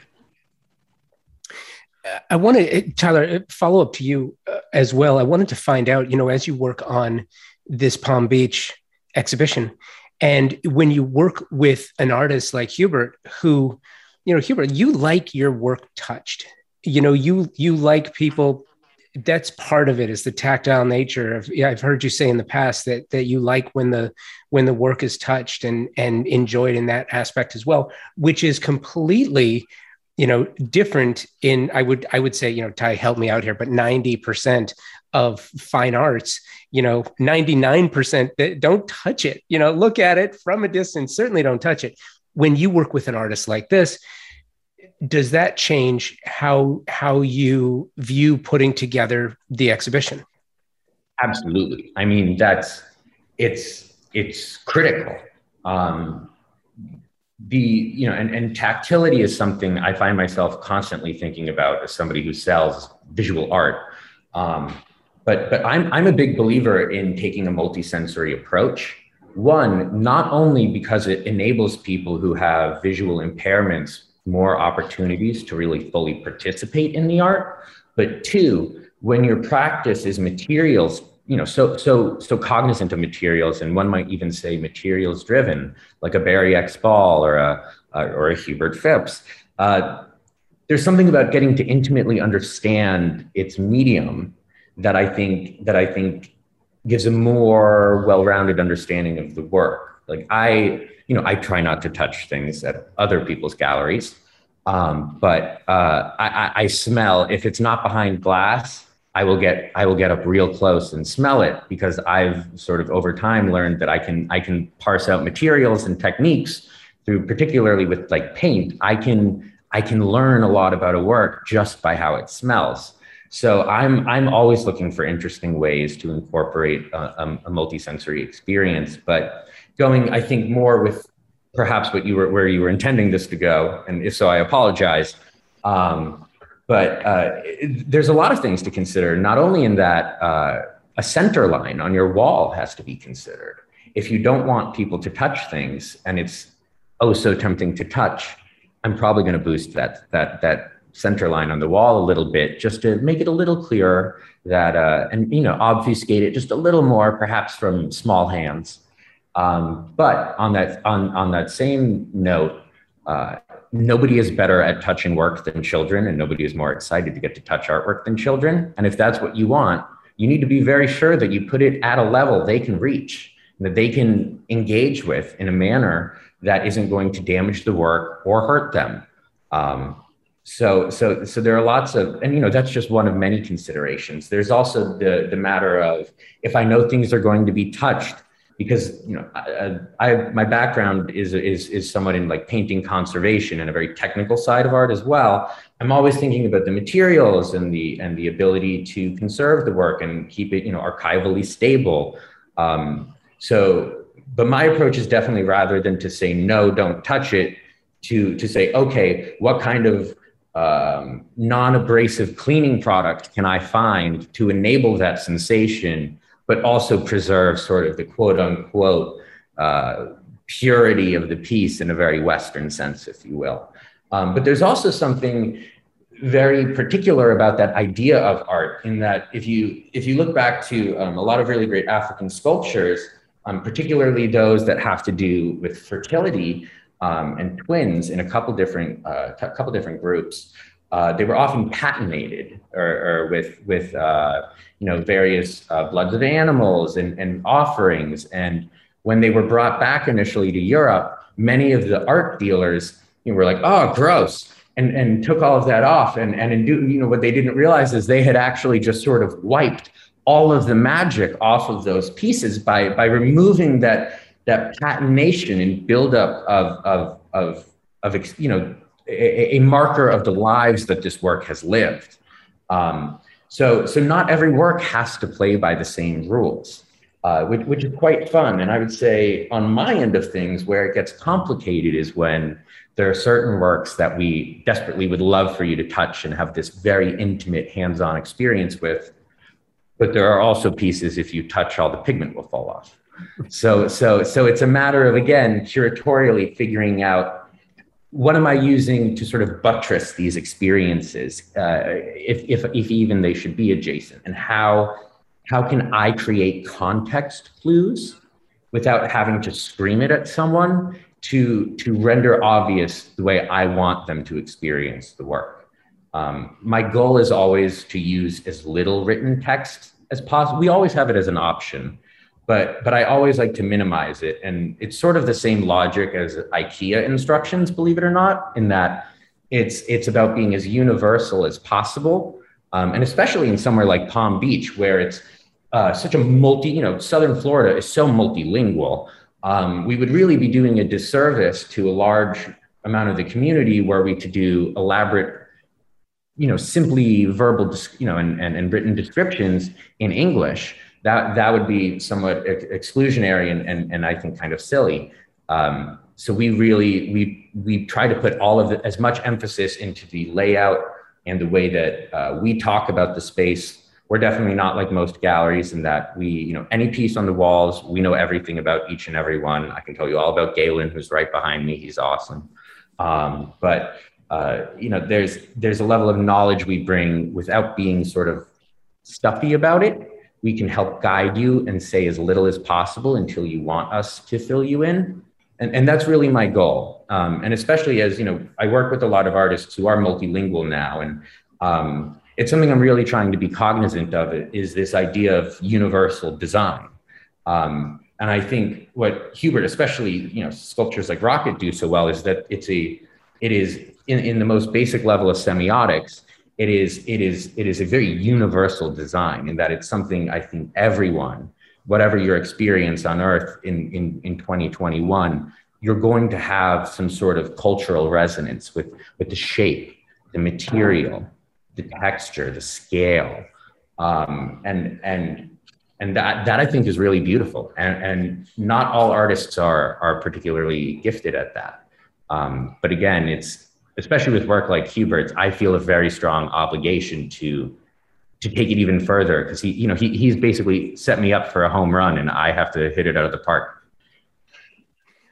i want to tyler uh, follow up to you uh, as well i wanted to find out you know as you work on this palm beach exhibition and when you work with an artist like hubert who you know hubert you like your work touched. You know you you like people that's part of it is the tactile nature of yeah i've heard you say in the past that that you like when the when the work is touched and and enjoyed in that aspect as well which is completely you know different in i would i would say you know ty help me out here but 90% of fine arts you know 99% don't touch it you know look at it from a distance certainly don't touch it. When you work with an artist like this does that change how how you view putting together the exhibition? Absolutely. I mean that's it's it's critical. Um the you know and, and tactility is something i find myself constantly thinking about as somebody who sells visual art. Um, but but i'm i'm a big believer in taking a multisensory approach one not only because it enables people who have visual impairments more opportunities to really fully participate in the art. But two, when your practice is materials, you know, so so so cognizant of materials, and one might even say materials driven, like a Barry X Ball or a, a or a Hubert Phipps. Uh, there's something about getting to intimately understand its medium that I think that I think gives a more well-rounded understanding of the work. Like I you know, I try not to touch things at other people's galleries. Um, but uh, I, I, smell if it's not behind glass, I will get I will get up real close and smell it because I've sort of over time learned that I can I can parse out materials and techniques through particularly with like paint. I can I can learn a lot about a work just by how it smells. So I'm I'm always looking for interesting ways to incorporate a, a, a multisensory experience, but going, I think, more with perhaps what you were where you were intending this to go, and if so, I apologize. Um, but uh, there's a lot of things to consider. Not only in that uh, a center line on your wall has to be considered. If you don't want people to touch things, and it's oh so tempting to touch, I'm probably going to boost that that that center line on the wall a little bit just to make it a little clearer that uh, and you know obfuscate it just a little more perhaps from small hands um, but on that on on that same note, uh, nobody is better at touching work than children, and nobody is more excited to get to touch artwork than children. And if that's what you want, you need to be very sure that you put it at a level they can reach, that they can engage with in a manner that isn't going to damage the work or hurt them. Um, so, so, so there are lots of, and you know, that's just one of many considerations. There's also the the matter of if I know things are going to be touched, because you know I, I, my background is is is somewhat in like painting conservation and a very technical side of art as well. I'm always thinking about the materials and the and the ability to conserve the work and keep it you know archivally stable. Um, so, but my approach is definitely rather than to say no, don't touch it, to to say okay, what kind of um, non-abrasive cleaning product can I find to enable that sensation but also preserve sort of the quote unquote uh, purity of the piece in a very Western sense, if you will. Um, but there's also something very particular about that idea of art in that if you if you look back to um, a lot of really great African sculptures, um, particularly those that have to do with fertility um, and twins in a couple different uh, couple different groups, uh, they were often patinated or, or with with uh, you know various uh, bloods of animals and, and offerings. And when they were brought back initially to Europe, many of the art dealers you know, were like, "Oh, gross," and and took all of that off. And and in do, you know what they didn't realize is they had actually just sort of wiped all of the magic off of those pieces by by removing that that patination and buildup of of of of you know a, a, marker of the lives that this work has lived. Um, so, so not every work has to play by the same rules, uh, which, which is quite fun. And I would say on my end of things, where it gets complicated is when there are certain works that we desperately would love for you to touch and have this very intimate hands-on experience with. But there are also pieces, if you touch, all the pigment will fall off. So, so, so it's a matter of again curatorially figuring out what am I using to sort of buttress these experiences, uh, if, if, if even they should be adjacent, and how, how can I create context clues without having to scream it at someone to, to render obvious the way I want them to experience the work? Um, my goal is always to use as little written text as possible. We always have it as an option but but I always like to minimize it. And it's sort of the same logic as IKEA instructions, believe it or not, in that it's it's about being as universal as possible, um, and especially in somewhere like Palm Beach, where it's uh, such a multi, you know, Southern Florida is so multilingual. Um, we would really be doing a disservice to a large amount of the community were we to do elaborate you know simply verbal you know and, and, and written descriptions in english that that would be somewhat ex- exclusionary and, and and I think kind of silly. Um, so we really we we try to put all of the, as much emphasis into the layout and the way that uh, we talk about the space. We're definitely not like most galleries in that we, you know, any piece on the walls, we know everything about each and every one. I can tell you all about Galen, who's right behind me. He's awesome. Um, but uh, you know, there's there's a level of knowledge we bring without being sort of stuffy about it we can help guide you and say as little as possible until you want us to fill you in. And, and that's really my goal. Um, and especially as, you know, I work with a lot of artists who are multilingual now. And um, it's something I'm really trying to be cognizant of is this idea of universal design. Um, and I think what Hubert, especially, you know, sculptures like Rocket do so well is that it's a, it is in, in the most basic level of semiotics, it is it is it is a very universal design in that it's something I think everyone, whatever your experience on Earth in in, in 2021, you're going to have some sort of cultural resonance with with the shape, the material, the texture, the scale, um, and and and that that I think is really beautiful. And and not all artists are are particularly gifted at that. Um, but again, it's especially with work like Hubert's, I feel a very strong obligation to to take it even further because he, you know, he he's basically set me up for a home run, and I have to hit it out of the park.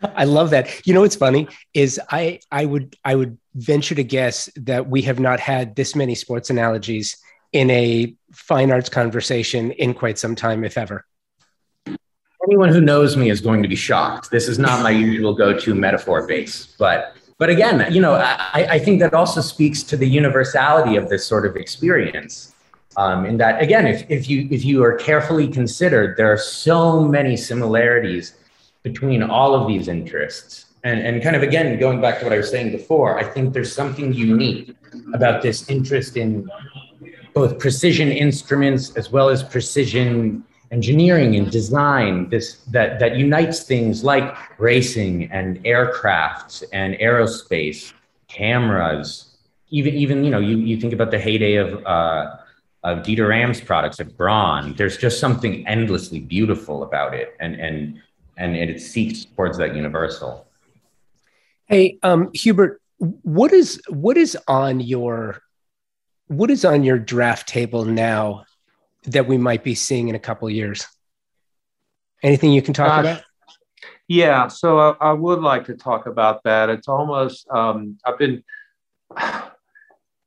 I love that. You know what's funny is I I would I would venture to guess that we have not had this many sports analogies in a fine arts conversation in quite some time, if ever. Anyone who knows me is going to be shocked. This is not my usual go-to metaphor base, but but again, you know, I, I think that also speaks to the universality of this sort of experience. Um, in that, again, if, if you if you are carefully considered, there are so many similarities between all of these interests. And, and kind of again, going back to what I was saying before, I think there's something unique about this interest in both precision instruments as well as precision engineering and design this that that unites things like racing and aircrafts and aerospace cameras even even you know you, you think about the heyday of uh, of Dieter Rams products like Braun there's just something endlessly beautiful about it and and and it seeks towards that universal. Hey um, hubert what is what is on your what is on your draft table now that we might be seeing in a couple years? Anything you can talk Gosh. about? Yeah, so I, I, would like to talk about that. It's almost um, I've been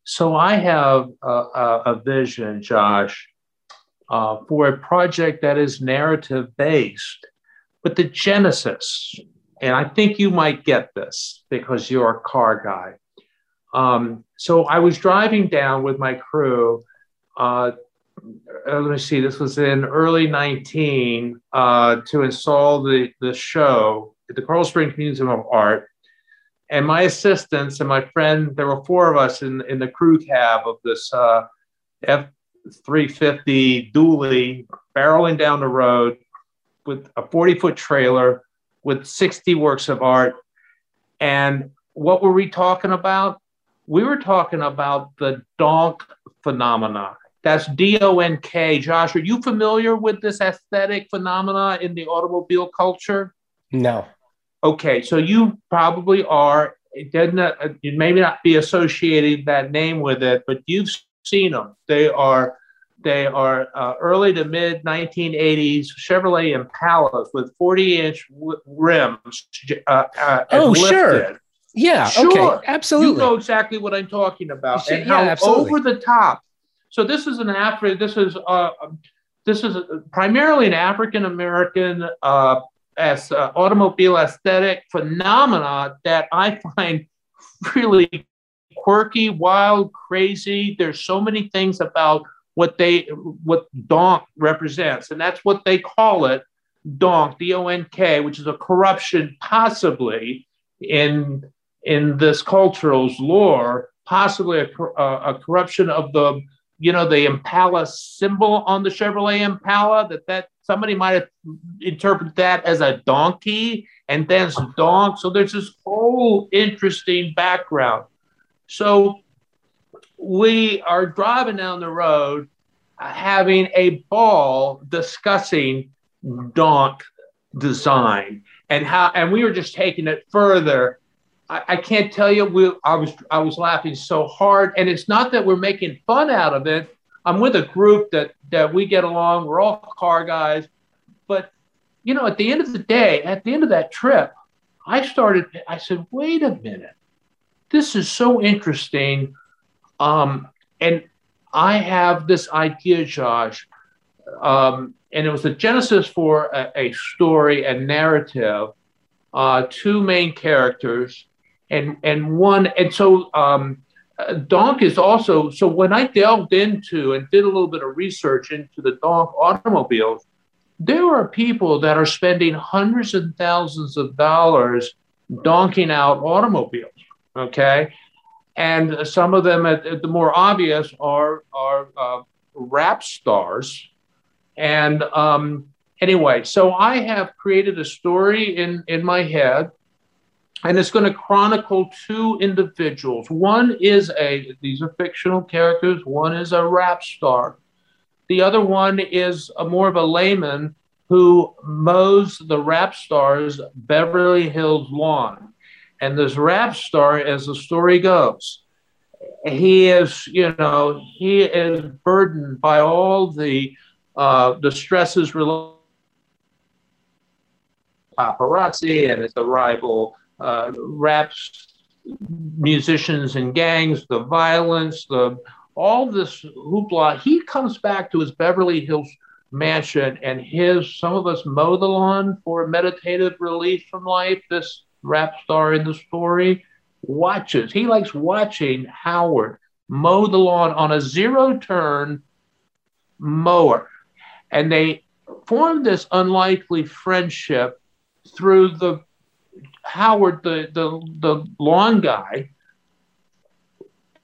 so I have a, a, a vision, Josh, uh, for a project that is narrative based, but the genesis, and I think you might get this because you're a car guy. Um, so I was driving down with my crew uh, uh, let me see, this was in early 19 uh, to install the, the show at the Coral Springs Museum of Art. And my assistants and my friend, there were four of us in, in the crew cab of this uh, F 350 dually barreling down the road with a 40 foot trailer with 60 works of art. And what were we talking about? We were talking about the donk phenomena that's D O N K. Josh, are you familiar with this aesthetic phenomena in the automobile culture? No. Okay, so you probably are. It doesn't. Uh, you may not be associating that name with it, but you've seen them. They are. They are uh, early to mid 1980s Chevrolet Impalas with 40 inch w- rims. Uh, uh, oh, sure. Yeah. Sure. Okay. Absolutely. You know exactly what I'm talking about, and yeah, how absolutely. over the top so this is an Afri. This is uh, this is primarily an African American uh, as uh, automobile aesthetic phenomena that I find really quirky, wild, crazy. There's so many things about what they what donk represents, and that's what they call it, donk, D-O-N-K, which is a corruption, possibly in in this cultural's lore, possibly a, a, a corruption of the you know, the Impala symbol on the Chevrolet Impala, that that somebody might have interpreted that as a donkey and then donk. So there's this whole interesting background. So we are driving down the road uh, having a ball discussing donk design and how and we were just taking it further I, I can't tell you. We, I was I was laughing so hard, and it's not that we're making fun out of it. I'm with a group that that we get along. We're all car guys, but you know, at the end of the day, at the end of that trip, I started. I said, "Wait a minute, this is so interesting," um, and I have this idea, Josh, um, and it was the genesis for a, a story, a narrative, uh, two main characters, and and one and so um, Donk is also so when I delved into and did a little bit of research into the Donk automobiles, there are people that are spending hundreds and thousands of dollars donking out automobiles. Okay, and some of them, at the more obvious, are are uh, rap stars, and um, anyway, so I have created a story in in my head and it's going to chronicle two individuals. One is a, these are fictional characters, one is a rap star. The other one is a more of a layman who mows the rap star's Beverly Hills lawn. And this rap star, as the story goes, he is, you know, he is burdened by all the uh, the stresses related paparazzi and his arrival uh, raps, musicians and gangs, the violence, the all this hoopla. He comes back to his Beverly Hills mansion, and his some of us mow the lawn for meditative relief from life. This rap star in the story watches. He likes watching Howard mow the lawn on a zero turn mower, and they form this unlikely friendship through the Howard, the the the lawn guy,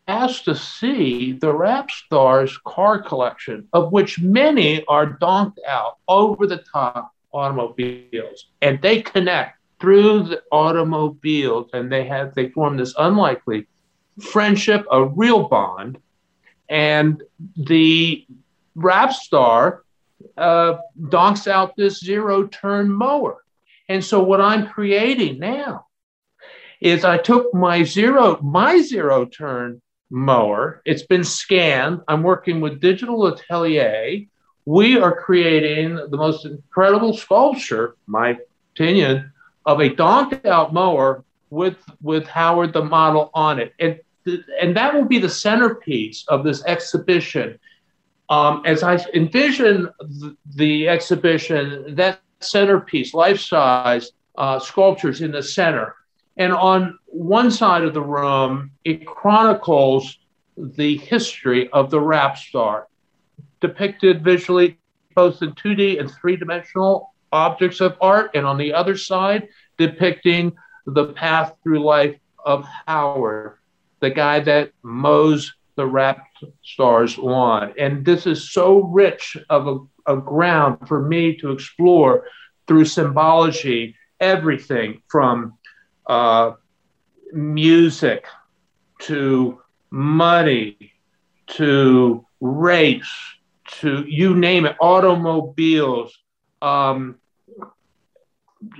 asked to see the rap stars car collection, of which many are donked out over the top automobiles, and they connect through the automobiles, and they have they form this unlikely friendship, a real bond, and the rap star uh, donks out this zero turn mower. And so what I'm creating now is I took my zero my zero turn mower. It's been scanned. I'm working with Digital Atelier. We are creating the most incredible sculpture, my opinion, of a donked out mower with with Howard the model on it. And and that will be the centerpiece of this exhibition. Um, as I envision the, the, exhibition, that centerpiece, life size uh, sculptures in the center, and on one side of the room, it chronicles the history of the rap star, depicted visually both in 2D and three dimensional objects of art, and on the other side, depicting the path through life of Howard, the guy that mows the rap star's lawn. And this is so rich of a, a ground for me to explore through symbology, everything from uh, music to money to race to you name it, automobiles, um,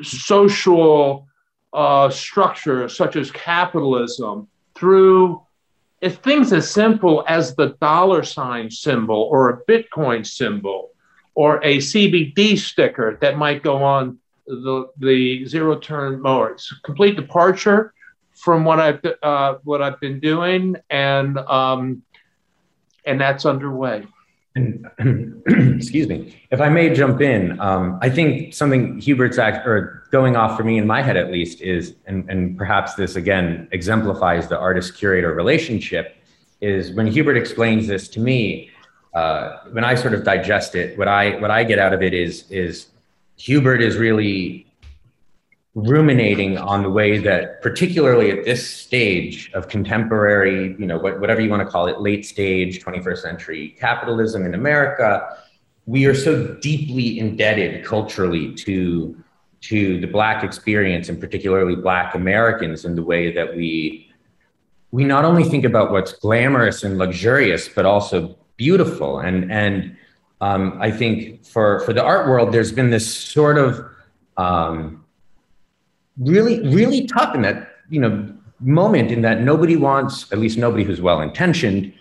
social uh, structure such as capitalism through things as simple as the dollar sign symbol or a Bitcoin symbol or a CBD sticker that might go on the, the zero turn mower. It's complete departure from what I've uh, what I've been doing, and um, and that's underway. And, excuse me, if I may jump in, um, I think something Hubert's act, or going off for me in my head at least is, and, and perhaps this again exemplifies the artist curator relationship, is when Hubert explains this to me. Uh, when I sort of digest it, what I what I get out of it is is Hubert is really ruminating on the way that, particularly at this stage of contemporary, you know, whatever you want to call it, late stage 21st century capitalism in America, we are so deeply indebted culturally to to the black experience and particularly black americans in the way that we we not only think about what's glamorous and luxurious but also beautiful and and um, I think for for the art world, there's been this sort of um, really really tough in that you know moment in that nobody wants, at least nobody who's well intentioned,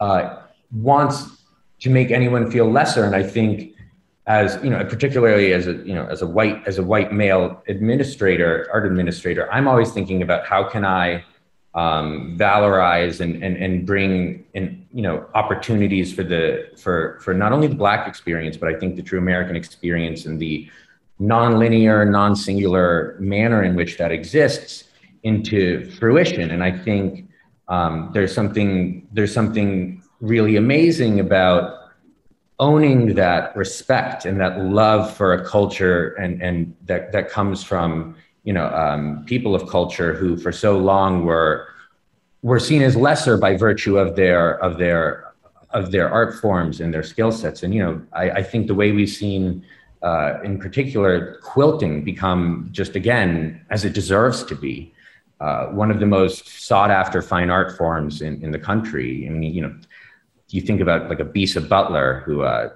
uh, wants to make anyone feel lesser. And I think as you know, particularly as a you know as a white as a white male administrator, art administrator, I'm always thinking about how can I um, valorize and, and, and bring in, you know, opportunities for the, for, for not only the Black experience, but I think the true American experience and the nonlinear, non-singular manner in which that exists into fruition. And I think um, there's something, there's something really amazing about owning that respect and that love for a culture and, and that, that comes from you know um, people of culture who for so long were were seen as lesser by virtue of their of their of their art forms and their skill sets. And you know I, I think the way we've seen uh, in particular quilting become just again as it deserves to be uh, one of the most sought after fine art forms in, in the country. I mean you know you think about like a Bisa Butler who uh,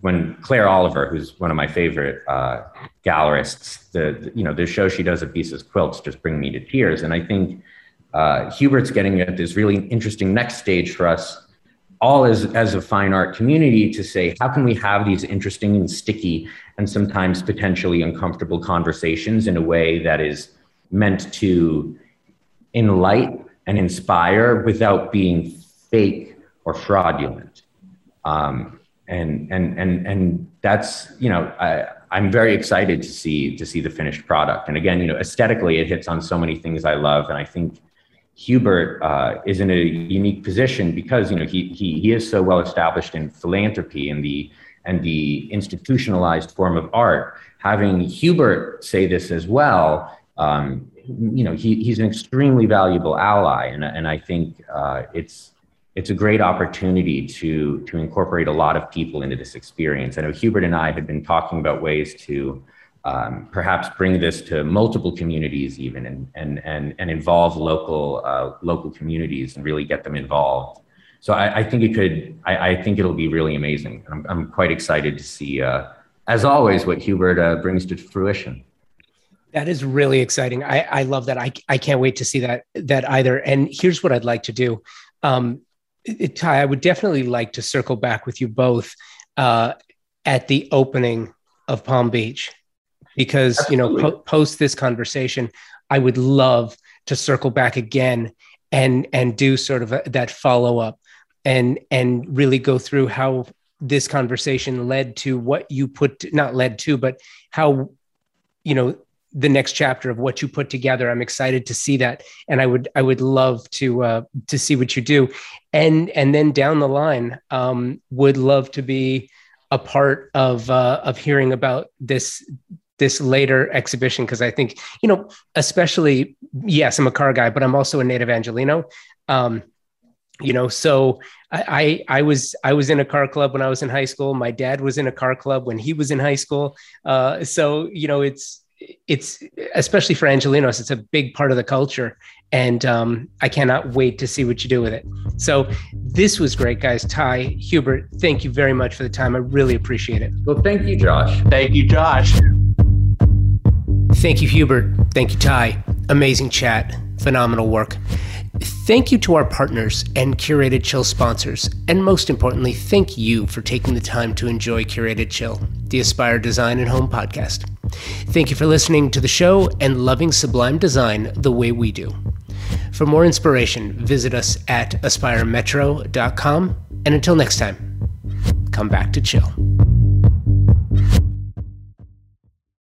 when Claire Oliver, who's one of my favorite uh, gallerists, the, you know the show she does at Bisa's Quilts just bring me to tears. And I think uh, Hubert's getting at this really interesting next stage for us all as, as a fine art community to say, how can we have these interesting and sticky and sometimes potentially uncomfortable conversations in a way that is meant to enlighten and inspire without being fake or fraudulent. Um, and and and and that's you know I, I'm very excited to see to see the finished product. And again, you know, aesthetically, it hits on so many things I love, and I think Hubert uh, is in a unique position because you know he he he is so well established in philanthropy and the and the institutionalized form of art. Having Hubert say this as well, um, you know, he, he's an extremely valuable ally. And, and I think uh, it's, it's a great opportunity to, to incorporate a lot of people into this experience. I know Hubert and I had been talking about ways to um, perhaps bring this to multiple communities even and, and, and, and involve local, uh, local communities and really get them involved. So I, I think it could, I, I, think it'll be really amazing. I'm, I'm quite excited to see, uh, as always, what Hubert uh, brings to fruition. That is really exciting. I, I love that. I, I can't wait to see that that either. And here's what I'd like to do. Um, Ty, I would definitely like to circle back with you both uh, at the opening of Palm Beach because Absolutely. you know po- post this conversation i would love to circle back again and and do sort of a, that follow up and and really go through how this conversation led to what you put not led to but how you know the next chapter of what you put together i'm excited to see that and i would i would love to uh to see what you do and and then down the line um would love to be a part of uh of hearing about this this later exhibition because I think you know, especially yes, I'm a car guy, but I'm also a native Angeleno. Um, you know, so I, I, I was I was in a car club when I was in high school. My dad was in a car club when he was in high school. Uh, so you know, it's it's especially for Angelenos, it's a big part of the culture, and um, I cannot wait to see what you do with it. So this was great, guys. Ty Hubert, thank you very much for the time. I really appreciate it. Well, thank you, Josh. Thank you, Josh. Thank you, Hubert. Thank you, Ty. Amazing chat. Phenomenal work. Thank you to our partners and Curated Chill sponsors. And most importantly, thank you for taking the time to enjoy Curated Chill, the Aspire Design and Home podcast. Thank you for listening to the show and loving sublime design the way we do. For more inspiration, visit us at aspiremetro.com. And until next time, come back to chill.